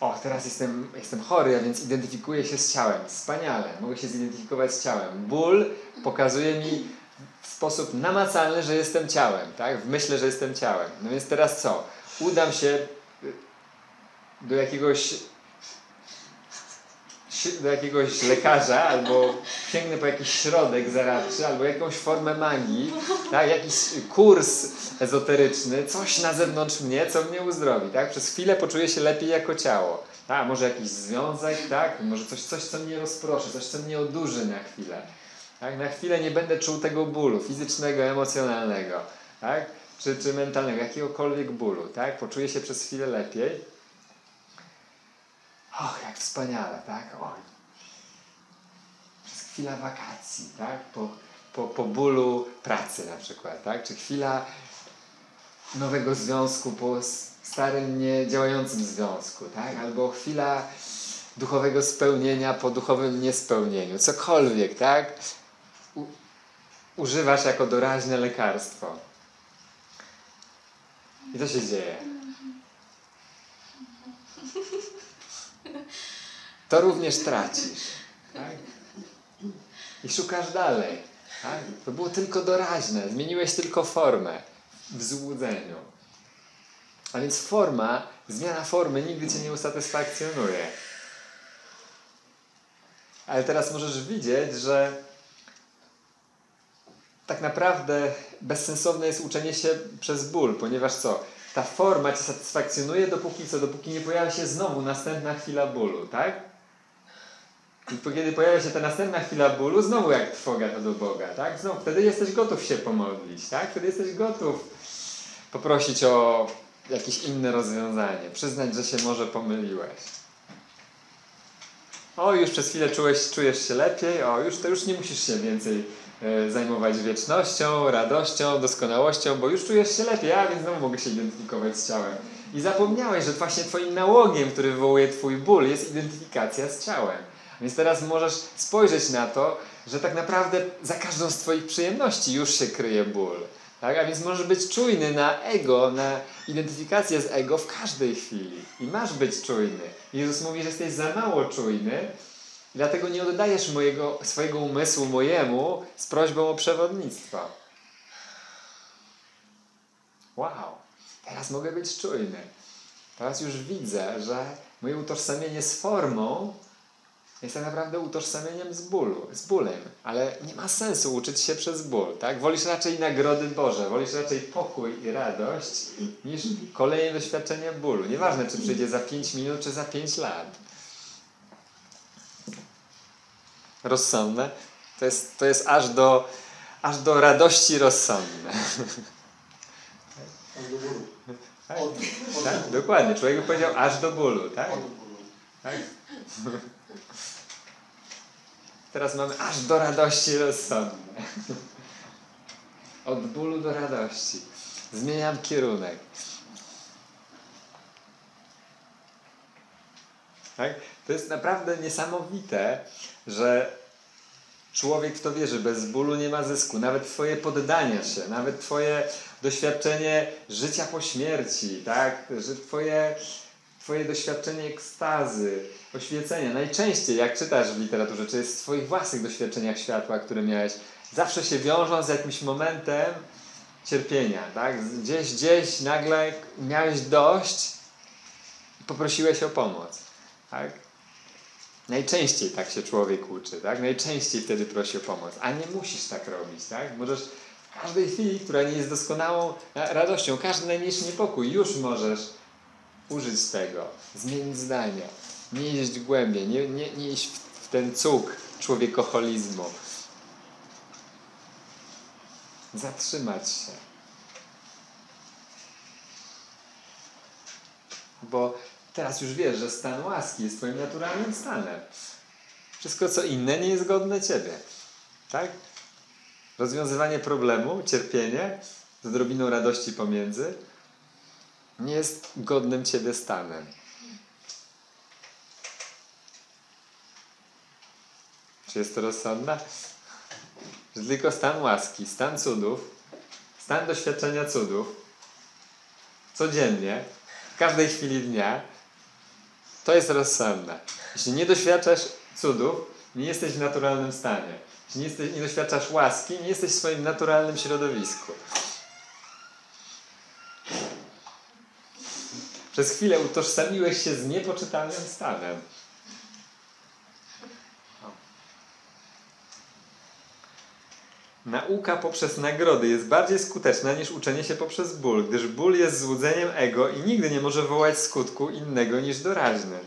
o, teraz jestem, jestem chory, a więc identyfikuję się z ciałem. Wspaniale, mogę się zidentyfikować z ciałem. Ból pokazuje mi w sposób namacalny, że jestem ciałem, tak? Myślę, że jestem ciałem. No więc teraz co? Udam się do jakiegoś do jakiegoś lekarza, albo sięgnę po jakiś środek zaradczy, albo jakąś formę magii, tak? jakiś kurs ezoteryczny, coś na zewnątrz mnie, co mnie uzdrowi. Tak? Przez chwilę poczuję się lepiej jako ciało. Tak? Może jakiś związek, tak? może coś, coś, co mnie rozproszy, coś, co mnie odurzy na chwilę. Tak? Na chwilę nie będę czuł tego bólu fizycznego, emocjonalnego, tak? czy, czy mentalnego, jakiegokolwiek bólu. Tak? Poczuję się przez chwilę lepiej. Och, jak wspaniale, tak? Oj. Przez chwilę wakacji, tak? Po, po, po bólu pracy na przykład, tak? Czy chwila nowego związku po starym, niedziałającym związku, tak? Albo chwila duchowego spełnienia po duchowym niespełnieniu. Cokolwiek, tak? U, używasz jako doraźne lekarstwo. I co się dzieje? To również tracisz. Tak? I szukasz dalej. Tak? To było tylko doraźne. Zmieniłeś tylko formę w złudzeniu. A więc forma, zmiana formy nigdy Cię nie usatysfakcjonuje. Ale teraz możesz widzieć, że tak naprawdę bezsensowne jest uczenie się przez ból, ponieważ co? Ta forma Cię satysfakcjonuje dopóki co? Dopóki nie pojawia się znowu następna chwila bólu, tak? I kiedy pojawia się ta następna chwila bólu, znowu jak trwoga to do Boga, tak? Znowu, wtedy jesteś gotów się pomodlić, tak? Wtedy jesteś gotów poprosić o jakieś inne rozwiązanie, przyznać, że się może pomyliłeś. O, już przez chwilę czułeś, czujesz się lepiej, o, już to już nie musisz się więcej e, zajmować wiecznością, radością, doskonałością, bo już czujesz się lepiej, a więc znowu mogę się identyfikować z ciałem. I zapomniałeś, że właśnie twoim nałogiem, który wywołuje twój ból, jest identyfikacja z ciałem. Więc teraz możesz spojrzeć na to, że tak naprawdę za każdą z twoich przyjemności już się kryje ból. Tak? A więc możesz być czujny na ego, na identyfikację z ego w każdej chwili. I masz być czujny. Jezus mówi, że jesteś za mało czujny, dlatego nie oddajesz mojego, swojego umysłu mojemu z prośbą o przewodnictwo. Wow, teraz mogę być czujny. Teraz już widzę, że moje utożsamienie z formą jest tak naprawdę utożsamieniem z bólu, z bólem, ale nie ma sensu uczyć się przez ból, tak? Wolisz raczej nagrody Boże, wolisz raczej pokój i radość niż kolejne doświadczenie bólu. Nieważne, czy przyjdzie za 5 minut, czy za 5 lat. Rozsądne? To jest, to jest aż, do, aż do radości rozsądne. Aż do bólu. Tak? Od, od tak? Dokładnie. Człowiek by powiedział aż do bólu, tak? Od bólu. tak? Teraz mamy aż do radości rozsądne. Od bólu do radości. Zmieniam kierunek. Tak? To jest naprawdę niesamowite, że człowiek w to wierzy. Bez bólu nie ma zysku. Nawet Twoje poddanie się, nawet Twoje doświadczenie życia po śmierci, tak? że Twoje, twoje doświadczenie ekstazy, oświecenia. Najczęściej, jak czytasz w literaturze, czy jest w Twoich własnych doświadczeniach światła, które miałeś, zawsze się wiążą z jakimś momentem cierpienia. Tak? Gdzieś, gdzieś nagle miałeś dość i poprosiłeś o pomoc. Tak? Najczęściej tak się człowiek uczy, tak? Najczęściej wtedy prosi o pomoc, a nie musisz tak robić, tak? Możesz w każdej chwili, która nie jest doskonałą radością, każdy najmniejszy niepokój, już możesz użyć tego, zmienić zdanie, nie iść głębiej, nie, nie, nie iść w ten cuk człowiekoholizmu. Zatrzymać się. Bo teraz już wiesz, że stan łaski jest Twoim naturalnym stanem. Wszystko, co inne, nie jest godne Ciebie. Tak? Rozwiązywanie problemu, cierpienie z odrobiną radości pomiędzy nie jest godnym Ciebie stanem. Czy jest to rozsądne? Że tylko stan łaski, stan cudów, stan doświadczenia cudów codziennie, w każdej chwili dnia, to jest rozsądne. Jeśli nie doświadczasz cudów, nie jesteś w naturalnym stanie. Jeśli nie, jesteś, nie doświadczasz łaski, nie jesteś w swoim naturalnym środowisku. Przez chwilę utożsamiłeś się z niepoczytalnym stanem. Nauka poprzez nagrody jest bardziej skuteczna niż uczenie się poprzez ból, gdyż ból jest złudzeniem ego i nigdy nie może wołać skutku innego niż doraźny.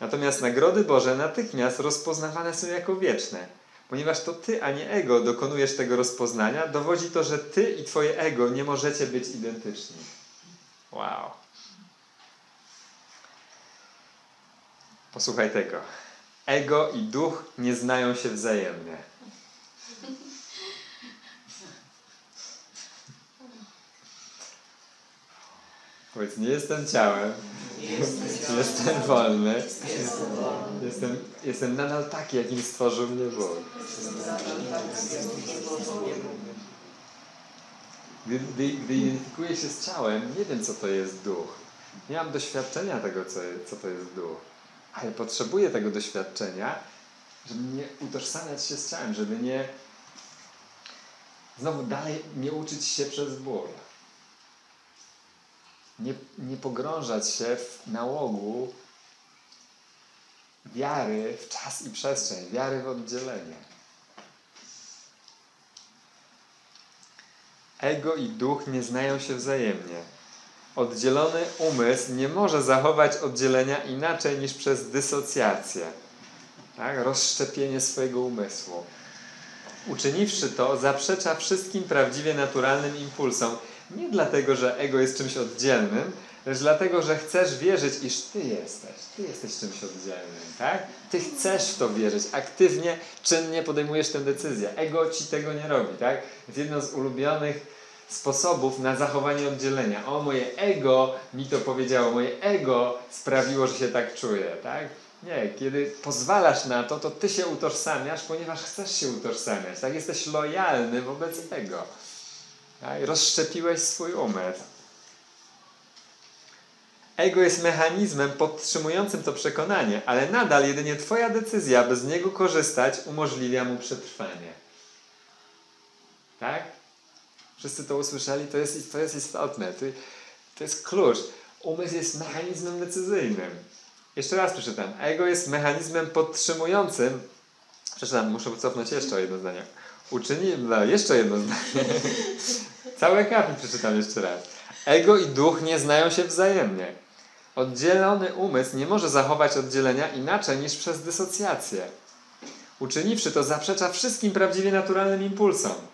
Natomiast nagrody Boże natychmiast rozpoznawane są jako wieczne, Ponieważ to ty, a nie ego dokonujesz tego rozpoznania, dowodzi to, że ty i twoje ego nie możecie być identyczni. Wow. Posłuchaj tego. Ego i duch nie znają się wzajemnie. Powiedz, nie jestem ciałem. Jestem wolny. Jestem, jestem nadal taki, jakim stworzył mnie Bóg. Gdy, gdy, gdy identyfikuję się z ciałem, nie wiem, co to jest duch. Nie mam doświadczenia tego, co, co to jest duch. Ale potrzebuję tego doświadczenia, żeby nie utożsamiać się z ciałem, żeby nie znowu dalej nie uczyć się przez ból. Nie, nie pogrążać się w nałogu wiary w czas i przestrzeń, wiary w oddzielenie. Ego i duch nie znają się wzajemnie. Oddzielony umysł nie może zachować oddzielenia inaczej niż przez dysocjację, tak? rozszczepienie swojego umysłu. Uczyniwszy to, zaprzecza wszystkim prawdziwie naturalnym impulsom. Nie dlatego, że ego jest czymś oddzielnym, lecz dlatego, że chcesz wierzyć, iż Ty jesteś. Ty jesteś czymś oddzielnym, tak? Ty chcesz w to wierzyć. Aktywnie, czynnie podejmujesz tę decyzję. Ego Ci tego nie robi, tak? Jest jedno z ulubionych sposobów na zachowanie oddzielenia. O, moje ego mi to powiedziało, moje ego sprawiło, że się tak czuję, tak? Nie, kiedy pozwalasz na to, to ty się utożsamiasz, ponieważ chcesz się utożsamiać, tak? Jesteś lojalny wobec ego. Tak? Rozszczepiłeś swój umysł. Ego jest mechanizmem podtrzymującym to przekonanie, ale nadal jedynie Twoja decyzja, aby z niego korzystać, umożliwia mu przetrwanie. Tak? Wszyscy to usłyszeli, to jest, to jest istotne. To, to jest klucz. Umysł jest mechanizmem decyzyjnym. Jeszcze raz przeczytam. Ego jest mechanizmem podtrzymującym. Przeczytam, muszę cofnąć jeszcze jedno zdanie. Uczyni, no, jeszcze jedno zdanie. Cały akapit przeczytam jeszcze raz. Ego i duch nie znają się wzajemnie. Oddzielony umysł nie może zachować oddzielenia inaczej niż przez dysocjację. Uczyniwszy to, zaprzecza wszystkim prawdziwie naturalnym impulsom.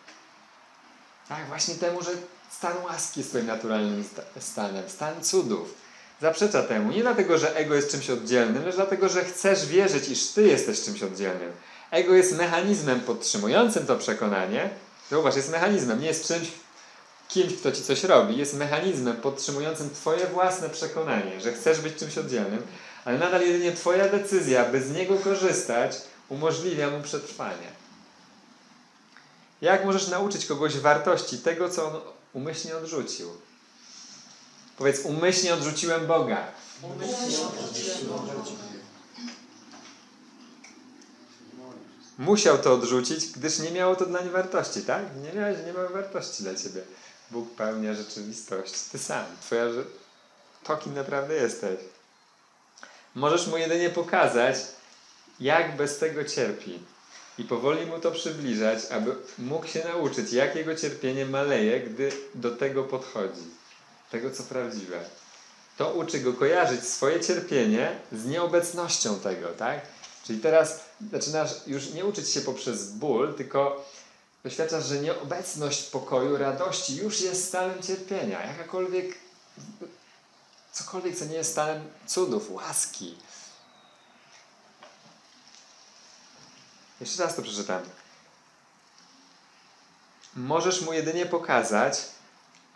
Tak, właśnie temu, że stan łaski jest swoim naturalnym stanem, stan cudów. Zaprzecza temu. Nie dlatego, że ego jest czymś oddzielnym, lecz dlatego, że chcesz wierzyć, iż ty jesteś czymś oddzielnym. Ego jest mechanizmem podtrzymującym to przekonanie. Zauważ, jest mechanizmem, nie jest czymś, kimś, kto ci coś robi. Jest mechanizmem podtrzymującym twoje własne przekonanie, że chcesz być czymś oddzielnym, ale nadal jedynie twoja decyzja, by z niego korzystać, umożliwia mu przetrwanie. Jak możesz nauczyć kogoś wartości tego, co on umyślnie odrzucił? Powiedz, umyślnie odrzuciłem Boga. Umyślnie odrzuciłem Boga. Musiał to odrzucić, gdyż nie miało to dla niej wartości, tak? Nie miałeś, nie miało wartości dla ciebie. Bóg pełnia rzeczywistość. Ty sam. Twoja, to kim naprawdę jesteś. Możesz mu jedynie pokazać, jak bez tego cierpi i powoli mu to przybliżać, aby mógł się nauczyć, jak jego cierpienie maleje, gdy do tego podchodzi. Tego, co prawdziwe. To uczy go kojarzyć swoje cierpienie z nieobecnością tego, tak? Czyli teraz zaczynasz już nie uczyć się poprzez ból, tylko doświadczasz, że nieobecność pokoju, radości już jest stanem cierpienia. Jakakolwiek, cokolwiek, co nie jest stanem cudów, łaski, Jeszcze raz to przeczytam. Możesz mu jedynie pokazać,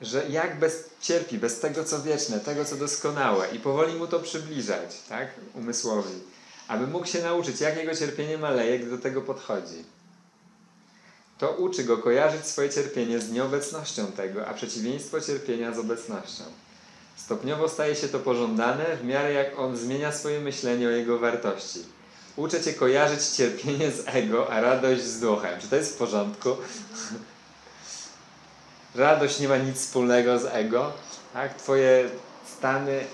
że jak bez, cierpi bez tego, co wieczne, tego, co doskonałe i powoli mu to przybliżać, tak, umysłowi, aby mógł się nauczyć, jak jego cierpienie maleje, gdy do tego podchodzi. To uczy go kojarzyć swoje cierpienie z nieobecnością tego, a przeciwieństwo cierpienia z obecnością. Stopniowo staje się to pożądane w miarę jak on zmienia swoje myślenie o jego wartości. Uczę Cię kojarzyć cierpienie z ego, a radość z duchem. Czy to jest w porządku? Radość nie ma nic wspólnego z ego. Tak? Twoje stany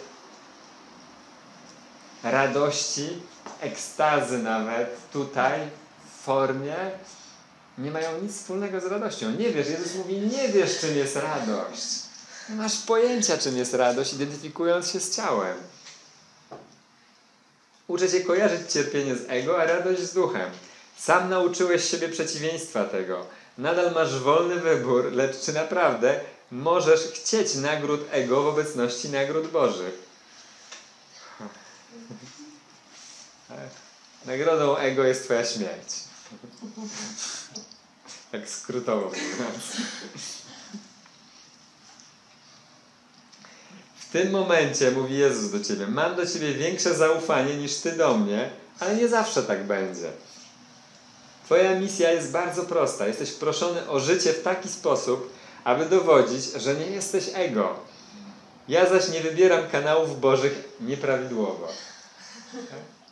radości, ekstazy nawet tutaj w formie nie mają nic wspólnego z radością. Nie wiesz, Jezus mówi, nie wiesz czym jest radość. Nie masz pojęcia czym jest radość, identyfikując się z ciałem. Uczę Cię kojarzyć cierpienie z ego, a radość z duchem. Sam nauczyłeś siebie przeciwieństwa tego. Nadal masz wolny wybór, lecz czy naprawdę możesz chcieć nagród ego w obecności nagród Bożych? Nagrodą ego jest Twoja śmierć. Tak skrótowo. W tym momencie mówi Jezus do ciebie: Mam do ciebie większe zaufanie niż ty do mnie, ale nie zawsze tak będzie. Twoja misja jest bardzo prosta. Jesteś proszony o życie w taki sposób, aby dowodzić, że nie jesteś ego. Ja zaś nie wybieram kanałów bożych nieprawidłowo.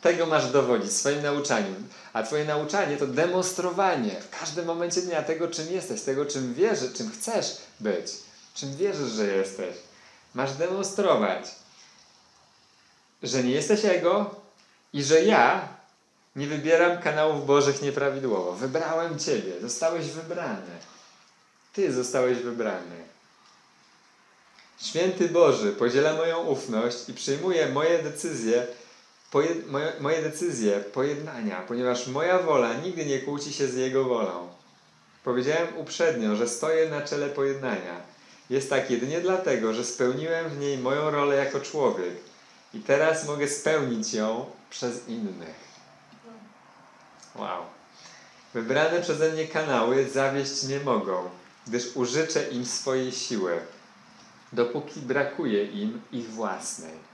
Tego masz dowodzić swoim nauczaniem. A Twoje nauczanie to demonstrowanie w każdym momencie dnia tego, czym jesteś, tego, czym wierzysz, czym chcesz być, czym wierzysz, że jesteś. Masz demonstrować, że nie jesteś ego i że ja nie wybieram kanałów bożych nieprawidłowo. Wybrałem Ciebie, zostałeś wybrany. Ty zostałeś wybrany. Święty Boży podziela moją ufność i przyjmuje moje decyzje, moje, moje decyzje pojednania, ponieważ moja wola nigdy nie kłóci się z Jego wolą. Powiedziałem uprzednio, że stoję na czele pojednania. Jest tak jedynie dlatego, że spełniłem w niej moją rolę jako człowiek i teraz mogę spełnić ją przez innych. Wow. Wybrane przeze mnie kanały zawieść nie mogą, gdyż użyczę im swojej siły, dopóki brakuje im ich własnej.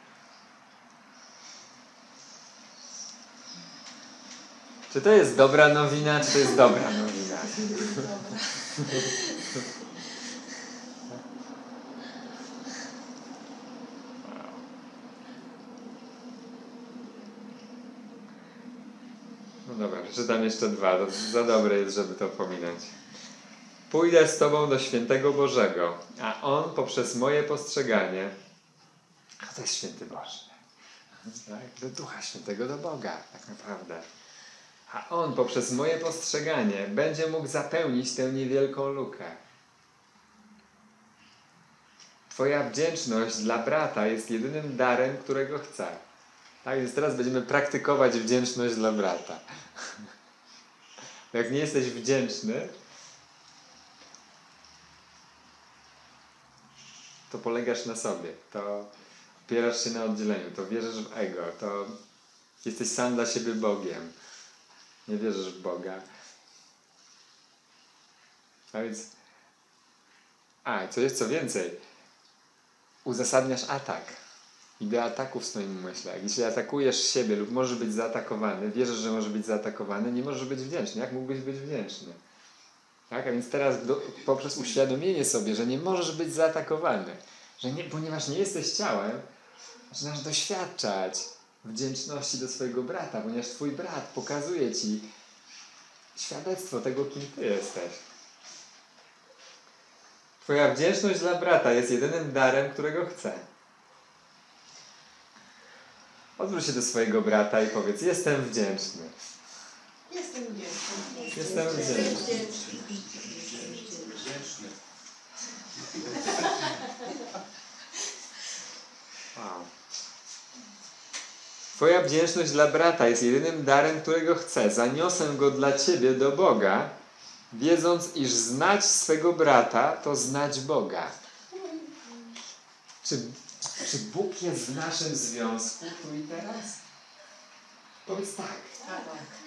Czy to jest dobra nowina, czy jest dobra nowina? No dobra, przeczytam jeszcze dwa. To za dobre jest, żeby to pominąć. Pójdę z Tobą do świętego Bożego, a On poprzez moje postrzeganie. A to jest święty Boży. Tak? Do Ducha Świętego, do Boga, tak naprawdę. A On poprzez moje postrzeganie będzie mógł zapełnić tę niewielką lukę. Twoja wdzięczność dla brata jest jedynym darem, którego chcę. Tak więc teraz będziemy praktykować wdzięczność dla brata. Jak nie jesteś wdzięczny, to polegasz na sobie, to opierasz się na oddzieleniu, to wierzysz w ego, to jesteś sam dla siebie Bogiem. Nie wierzysz w Boga. A więc. A, co jest co więcej, uzasadniasz atak idea ataku w swoim umyśle. Jeśli atakujesz siebie lub możesz być zaatakowany, wierzysz, że możesz być zaatakowany, nie możesz być wdzięczny. Jak mógłbyś być wdzięczny? Tak? A więc teraz do, poprzez uświadomienie sobie, że nie możesz być zaatakowany, że nie, ponieważ nie jesteś ciałem, zaczynasz doświadczać wdzięczności do swojego brata, ponieważ twój brat pokazuje ci świadectwo tego, kim ty jesteś. Twoja wdzięczność dla brata jest jedynym darem, którego chce. Odwróć się do swojego brata i powiedz: Jestem wdzięczny. Jestem wdzięczny. Jestem wdzięczny. Wdzięczny. Wow. Twoja wdzięczność dla brata jest jedynym darem, którego chcę. Zaniosę go dla ciebie do Boga, wiedząc, iż znać swego brata to znać Boga. Czy, czy Bóg jest w naszym związku tu i teraz? Powiedz tak.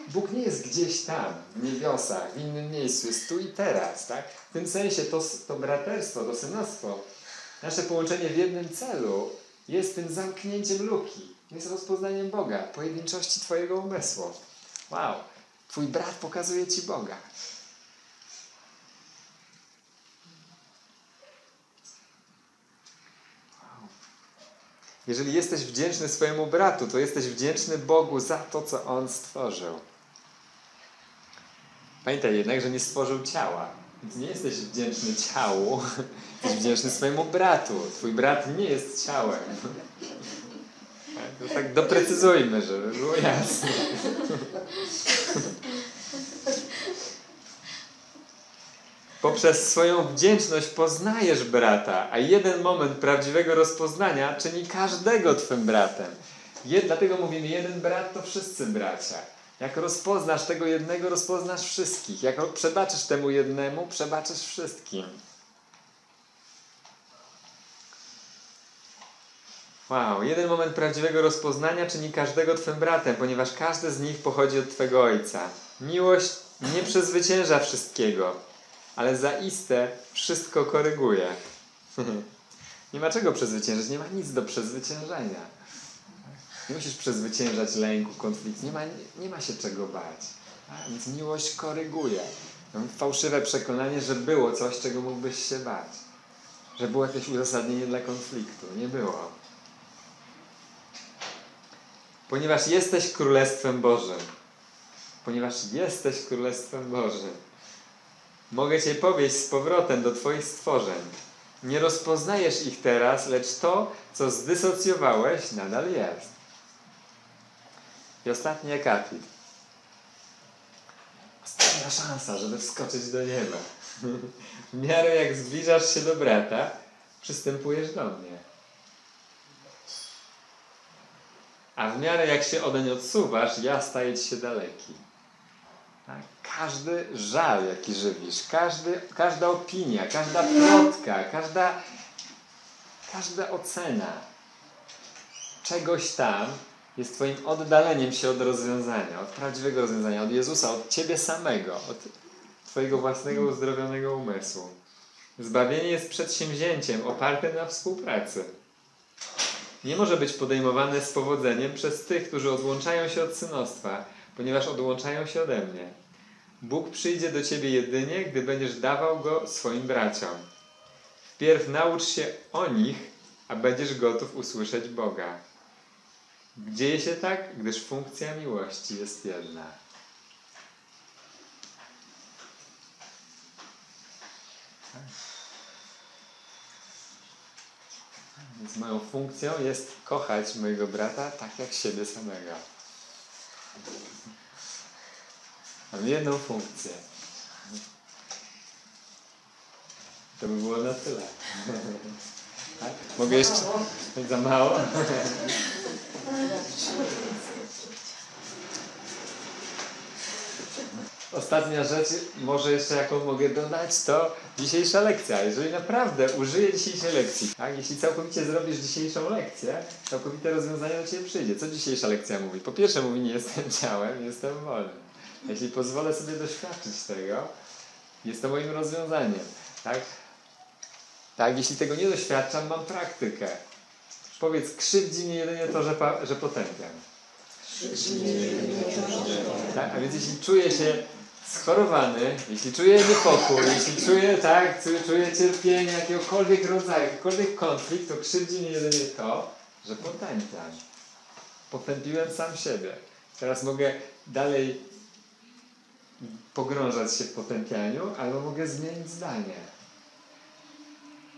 Bóg nie jest gdzieś tam, w niebiosach, w innym miejscu, jest tu i teraz, tak? W tym sensie to, to braterstwo, to synostwo, nasze połączenie w jednym celu jest tym zamknięciem luki, jest rozpoznaniem Boga, pojedynczości Twojego umysłu. Wow, Twój brat pokazuje Ci Boga. Jeżeli jesteś wdzięczny swojemu bratu, to jesteś wdzięczny Bogu za to, co On stworzył. Pamiętaj jednak, że nie stworzył ciała. Więc nie jesteś wdzięczny ciału, jesteś wdzięczny swojemu bratu. Twój brat nie jest ciałem. Tak, to tak doprecyzujmy, żeby było jasne. Poprzez swoją wdzięczność poznajesz brata, a jeden moment prawdziwego rozpoznania czyni każdego twym bratem. Dlatego mówimy, jeden brat to wszyscy bracia. Jak rozpoznasz tego jednego, rozpoznasz wszystkich. Jak przebaczysz temu jednemu, przebaczysz wszystkim. Wow, jeden moment prawdziwego rozpoznania czyni każdego Twym bratem, ponieważ każdy z nich pochodzi od Twego Ojca. Miłość nie przezwycięża wszystkiego, ale zaiste wszystko koryguje. nie ma czego przezwyciężyć, nie ma nic do przezwyciężenia. Nie musisz przezwyciężać lęku, konfliktu, nie ma, nie ma się czego bać. A więc miłość koryguje. Fałszywe przekonanie, że było coś, czego mógłbyś się bać. Że było jakieś uzasadnienie dla konfliktu. Nie było. Ponieważ jesteś Królestwem Bożym. Ponieważ jesteś Królestwem Bożym. Mogę Cię powieść z powrotem do Twoich stworzeń. Nie rozpoznajesz ich teraz, lecz to, co zdysocjowałeś, nadal jest. I ostatni akapit. Ostatnia szansa, żeby wskoczyć do nieba. W miarę jak zbliżasz się do brata, przystępujesz do mnie. A w miarę jak się odeń odsuwasz, ja staję ci się daleki. Tak? Każdy żal, jaki żywisz, każdy, każda opinia, każda plotka, każda, każda ocena czegoś tam jest Twoim oddaleniem się od rozwiązania, od prawdziwego rozwiązania, od Jezusa, od Ciebie samego, od Twojego własnego uzdrowionego umysłu. Zbawienie jest przedsięwzięciem opartym na współpracy. Nie może być podejmowane z powodzeniem przez tych, którzy odłączają się od synostwa, ponieważ odłączają się ode mnie. Bóg przyjdzie do Ciebie jedynie, gdy będziesz dawał Go swoim braciom. Wpierw naucz się o nich, a będziesz gotów usłyszeć Boga. Dzieje się tak, gdyż funkcja miłości jest jedna. Więc moją funkcją jest kochać mojego brata tak jak siebie samego. Mam jedną funkcję. To by było na tyle. Tak? Mogę jeszcze? Za mało? Ostatnia rzecz, może jeszcze jaką mogę dodać, to dzisiejsza lekcja. Jeżeli naprawdę użyję dzisiejszej lekcji, tak? jeśli całkowicie zrobisz dzisiejszą lekcję, całkowite rozwiązanie do Ciebie przyjdzie. Co dzisiejsza lekcja mówi? Po pierwsze mówi, nie jestem ciałem, jestem wolny. Jeśli pozwolę sobie doświadczyć tego, jest to moim rozwiązaniem. Tak? Tak, jeśli tego nie doświadczam, mam praktykę. Powiedz, krzywdzi mnie jedynie to, że, że potępiam. Tak? A więc jeśli czuję się schorowany, jeśli czuję niepokój, jeśli czuję, tak, czuję cierpienie jakiegokolwiek rodzaju, jakikolwiek konflikt, to krzywdzi mnie jedynie to, że potępiam. Potępiłem sam siebie. Teraz mogę dalej pogrążać się w potępianiu, albo mogę zmienić zdanie.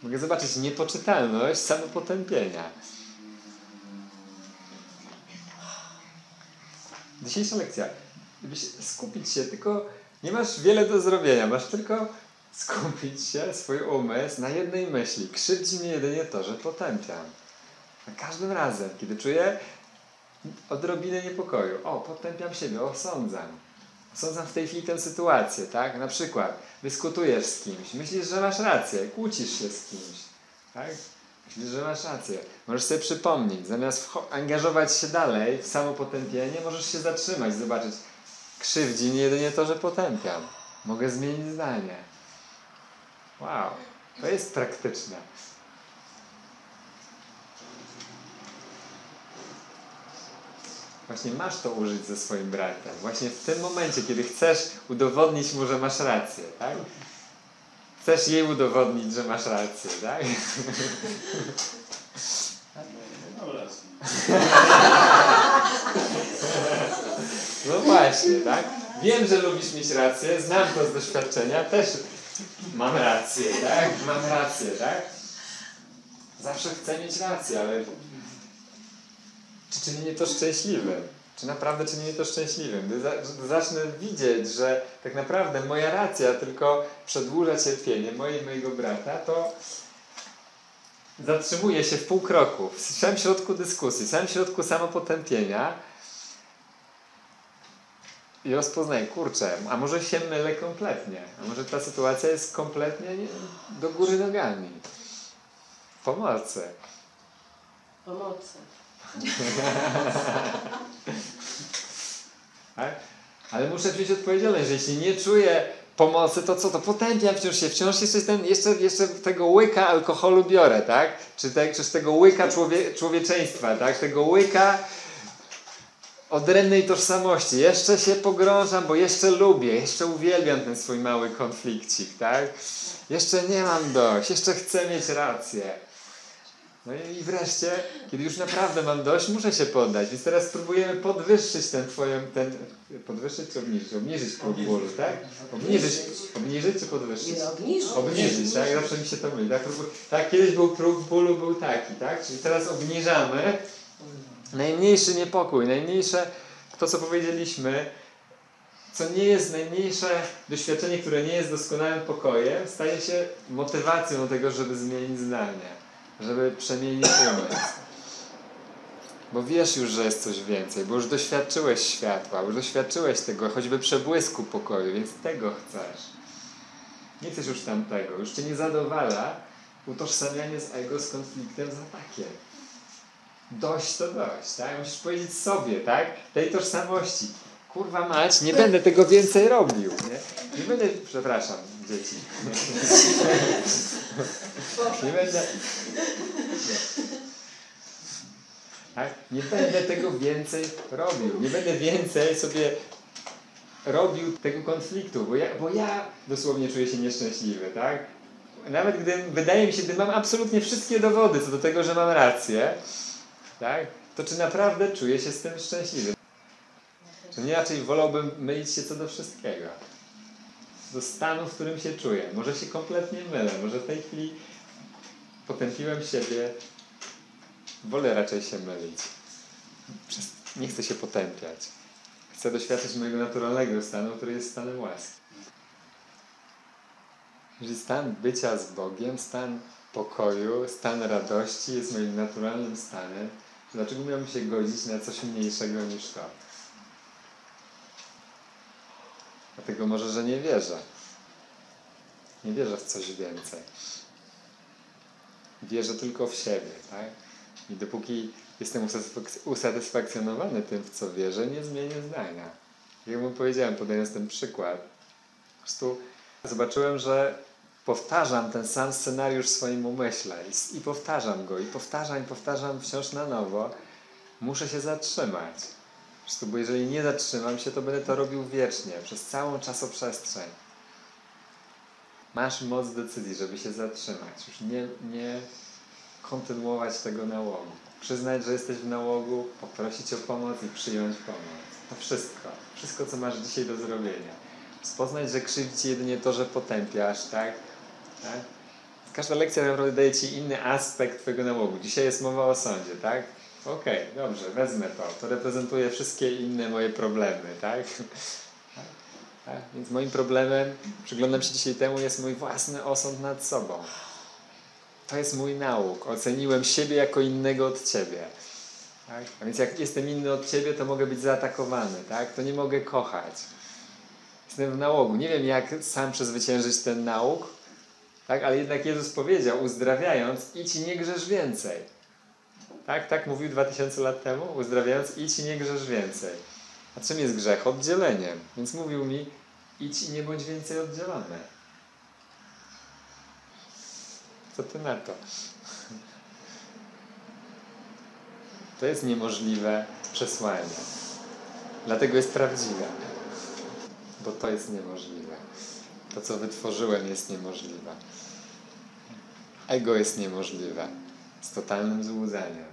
Mogę zobaczyć niepoczytalność samopotępienia. Dzisiejsza lekcja. Skupić się, tylko nie masz wiele do zrobienia, masz tylko skupić się, swój umysł na jednej myśli. Krzywdzi mnie jedynie to, że potępiam. Za każdym razem, kiedy czuję odrobinę niepokoju, o, potępiam siebie, osądzam. Osądzam w tej chwili tę sytuację, tak? Na przykład dyskutujesz z kimś, myślisz, że masz rację, kłócisz się z kimś, tak? Myślisz, że masz rację. Możesz sobie przypomnieć, zamiast angażować się dalej w samo potępienie, możesz się zatrzymać, zobaczyć, krzywdzi mnie jedynie to, że potępiam. Mogę zmienić zdanie. Wow, to jest praktyczne. Właśnie masz to użyć ze swoim bratem. Właśnie w tym momencie, kiedy chcesz udowodnić mu, że masz rację, tak? Chcesz jej udowodnić, że masz rację, tak? No właśnie, tak? Wiem, że lubisz mieć rację, znam to z doświadczenia, też mam rację, tak? Mam rację, tak? Zawsze chcę mieć rację, ale czy czyni mnie to szczęśliwym? Czy naprawdę czyni mnie to szczęśliwym? Gdy, za, zacznę widzieć, że tak naprawdę moja racja tylko przedłuża cierpienie mojej mojego brata, to zatrzymuję się w pół kroku, w samym środku dyskusji, w samym środku samopotępienia i rozpoznaję, kurczę, a może się mylę kompletnie, a może ta sytuacja jest kompletnie nie, do góry nogami. Pomocy. Pomocy. Tak? Ale muszę wziąć odpowiedzialność, że jeśli nie czuję pomocy, to co? To potępiam wciąż się, wciąż jeszcze, ten, jeszcze, jeszcze tego łyka alkoholu biorę, tak? Czy, te, czy z tego łyka człowie, człowieczeństwa, tak? Tego łyka odrębnej tożsamości. Jeszcze się pogrążam, bo jeszcze lubię, jeszcze uwielbiam ten swój mały konflikcik, tak? Jeszcze nie mam dość, jeszcze chcę mieć rację. No i wreszcie, kiedy już naprawdę mam dość, muszę się poddać. Więc teraz spróbujemy podwyższyć ten twoją, ten, podwyższyć czy obniżyć? Obniżyć próg bólu, tak? Obniżyć, obniżyć czy podwyższyć? Obniżyć. Obniżyć, tak? Zawsze mi się to myli. Tak? Tak, kiedyś był próg bólu, był taki, tak? Czyli teraz obniżamy najmniejszy niepokój, najmniejsze to, co powiedzieliśmy, co nie jest najmniejsze doświadczenie, które nie jest doskonałym pokojem, staje się motywacją do tego, żeby zmienić zdanie, żeby przemienić umysł. Bo wiesz już, że jest coś więcej, bo już doświadczyłeś światła, już doświadczyłeś tego, choćby przebłysku pokoju, więc tego chcesz. Nie chcesz już tamtego, już cię nie zadowala utożsamianie z ego z konfliktem z atakiem. Dość to dość, tak? Musisz powiedzieć sobie, tak? Tej tożsamości. Kurwa mać, nie będę tego więcej robił, nie? Nie będę, przepraszam, dzieci. Nie będę... Tak? Nie będę tego więcej robił. Nie będę więcej sobie robił tego konfliktu, bo ja, bo ja dosłownie czuję się nieszczęśliwy, tak? Nawet gdy wydaje mi się, gdy mam absolutnie wszystkie dowody co do tego, że mam rację, tak? To czy naprawdę czuję się z tym szczęśliwy? Czy nie raczej wolałbym mylić się co do wszystkiego? Do stanu, w którym się czuję. Może się kompletnie mylę, może w tej chwili potępiłem siebie. Wolę raczej się mylić. Nie chcę się potępiać. Chcę doświadczyć mojego naturalnego stanu, który jest stanem łaski. Jeżeli stan bycia z Bogiem, stan pokoju, stan radości jest moim naturalnym stanem, dlaczego miałbym się godzić na coś mniejszego niż to? Dlatego może, że nie wierzę. Nie wierzę w coś więcej. Wierzę tylko w siebie, tak? I dopóki jestem usatysfak- usatysfakcjonowany tym, w co wierzę, nie zmienię zdania. Jak mu powiedziałem, podając ten przykład, po prostu zobaczyłem, że powtarzam ten sam scenariusz w swoim umyśle i, i powtarzam go, i powtarzam, i powtarzam wciąż na nowo. Muszę się zatrzymać. Prostu, bo jeżeli nie zatrzymam się, to będę to robił wiecznie, przez całą czasoprzestrzeń. Masz moc decyzji, żeby się zatrzymać. Już nie, nie kontynuować tego nałogu. Przyznać, że jesteś w nałogu, poprosić o pomoc i przyjąć pomoc. To wszystko. Wszystko, co masz dzisiaj do zrobienia. Spoznać, że krzywdzi jedynie to, że potępiasz, tak? Tak? Każda lekcja naprawdę daje ci inny aspekt twojego nałogu. Dzisiaj jest mowa o sądzie, tak? Okej, dobrze, wezmę to. To reprezentuje wszystkie inne moje problemy, tak? tak? Więc moim problemem, przyglądam się dzisiaj temu, jest mój własny osąd nad sobą. To jest mój nauk. Oceniłem siebie jako innego od ciebie. Tak? A więc jak jestem inny od ciebie, to mogę być zaatakowany, tak? To nie mogę kochać. Jestem w nałogu. Nie wiem, jak sam przezwyciężyć ten nauk, tak? ale jednak Jezus powiedział, uzdrawiając, idź i nie grzesz więcej. Tak, tak mówił 2000 lat temu, uzdrawiając, idź i nie grzesz więcej. A czym jest grzech? Oddzieleniem. Więc mówił mi, idź i nie bądź więcej oddzielony. Co ty na to? To jest niemożliwe przesłanie. Dlatego jest prawdziwe. Bo to jest niemożliwe. To, co wytworzyłem, jest niemożliwe. Ego jest niemożliwe. Z totalnym złudzeniem.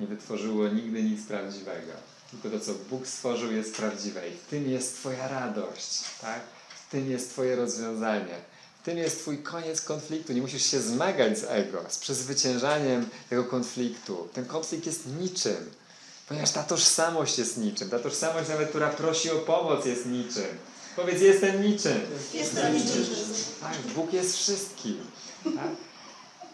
Nie wytworzyło nigdy nic prawdziwego. Tylko to, co Bóg stworzył, jest prawdziwe. I w tym jest Twoja radość. Tak? W tym jest Twoje rozwiązanie. W tym jest Twój koniec konfliktu. Nie musisz się zmagać z ego, z przezwyciężaniem tego konfliktu. Ten konflikt jest niczym. Ponieważ ta tożsamość jest niczym. Ta tożsamość nawet, która prosi o pomoc jest niczym. Powiedz, jestem niczym. Jestem niczym. Tak, Bóg jest wszystkim. Tak?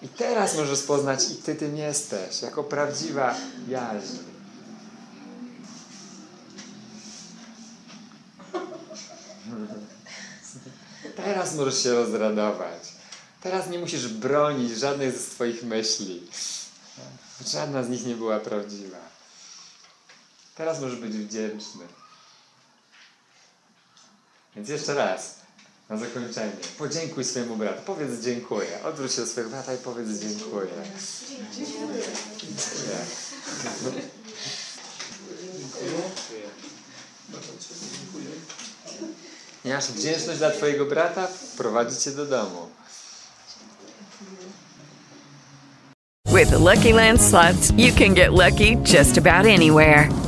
I teraz możesz rozpoznać, i Ty tym jesteś, jako prawdziwa jaźń. Teraz możesz się rozradować. Teraz nie musisz bronić żadnej ze swoich myśli. Żadna z nich nie była prawdziwa. Teraz możesz być wdzięczny. Więc jeszcze raz, na zakończenie. Podziękuj swojemu bratu. Powiedz dziękuję. Odwróć się do swojego brata i powiedz dziękuję. Dziękuję. Nie masz wdzięczność dla twojego brata? Prowadzi cię do domu. With the Lucky Land slots, you can get lucky just about anywhere.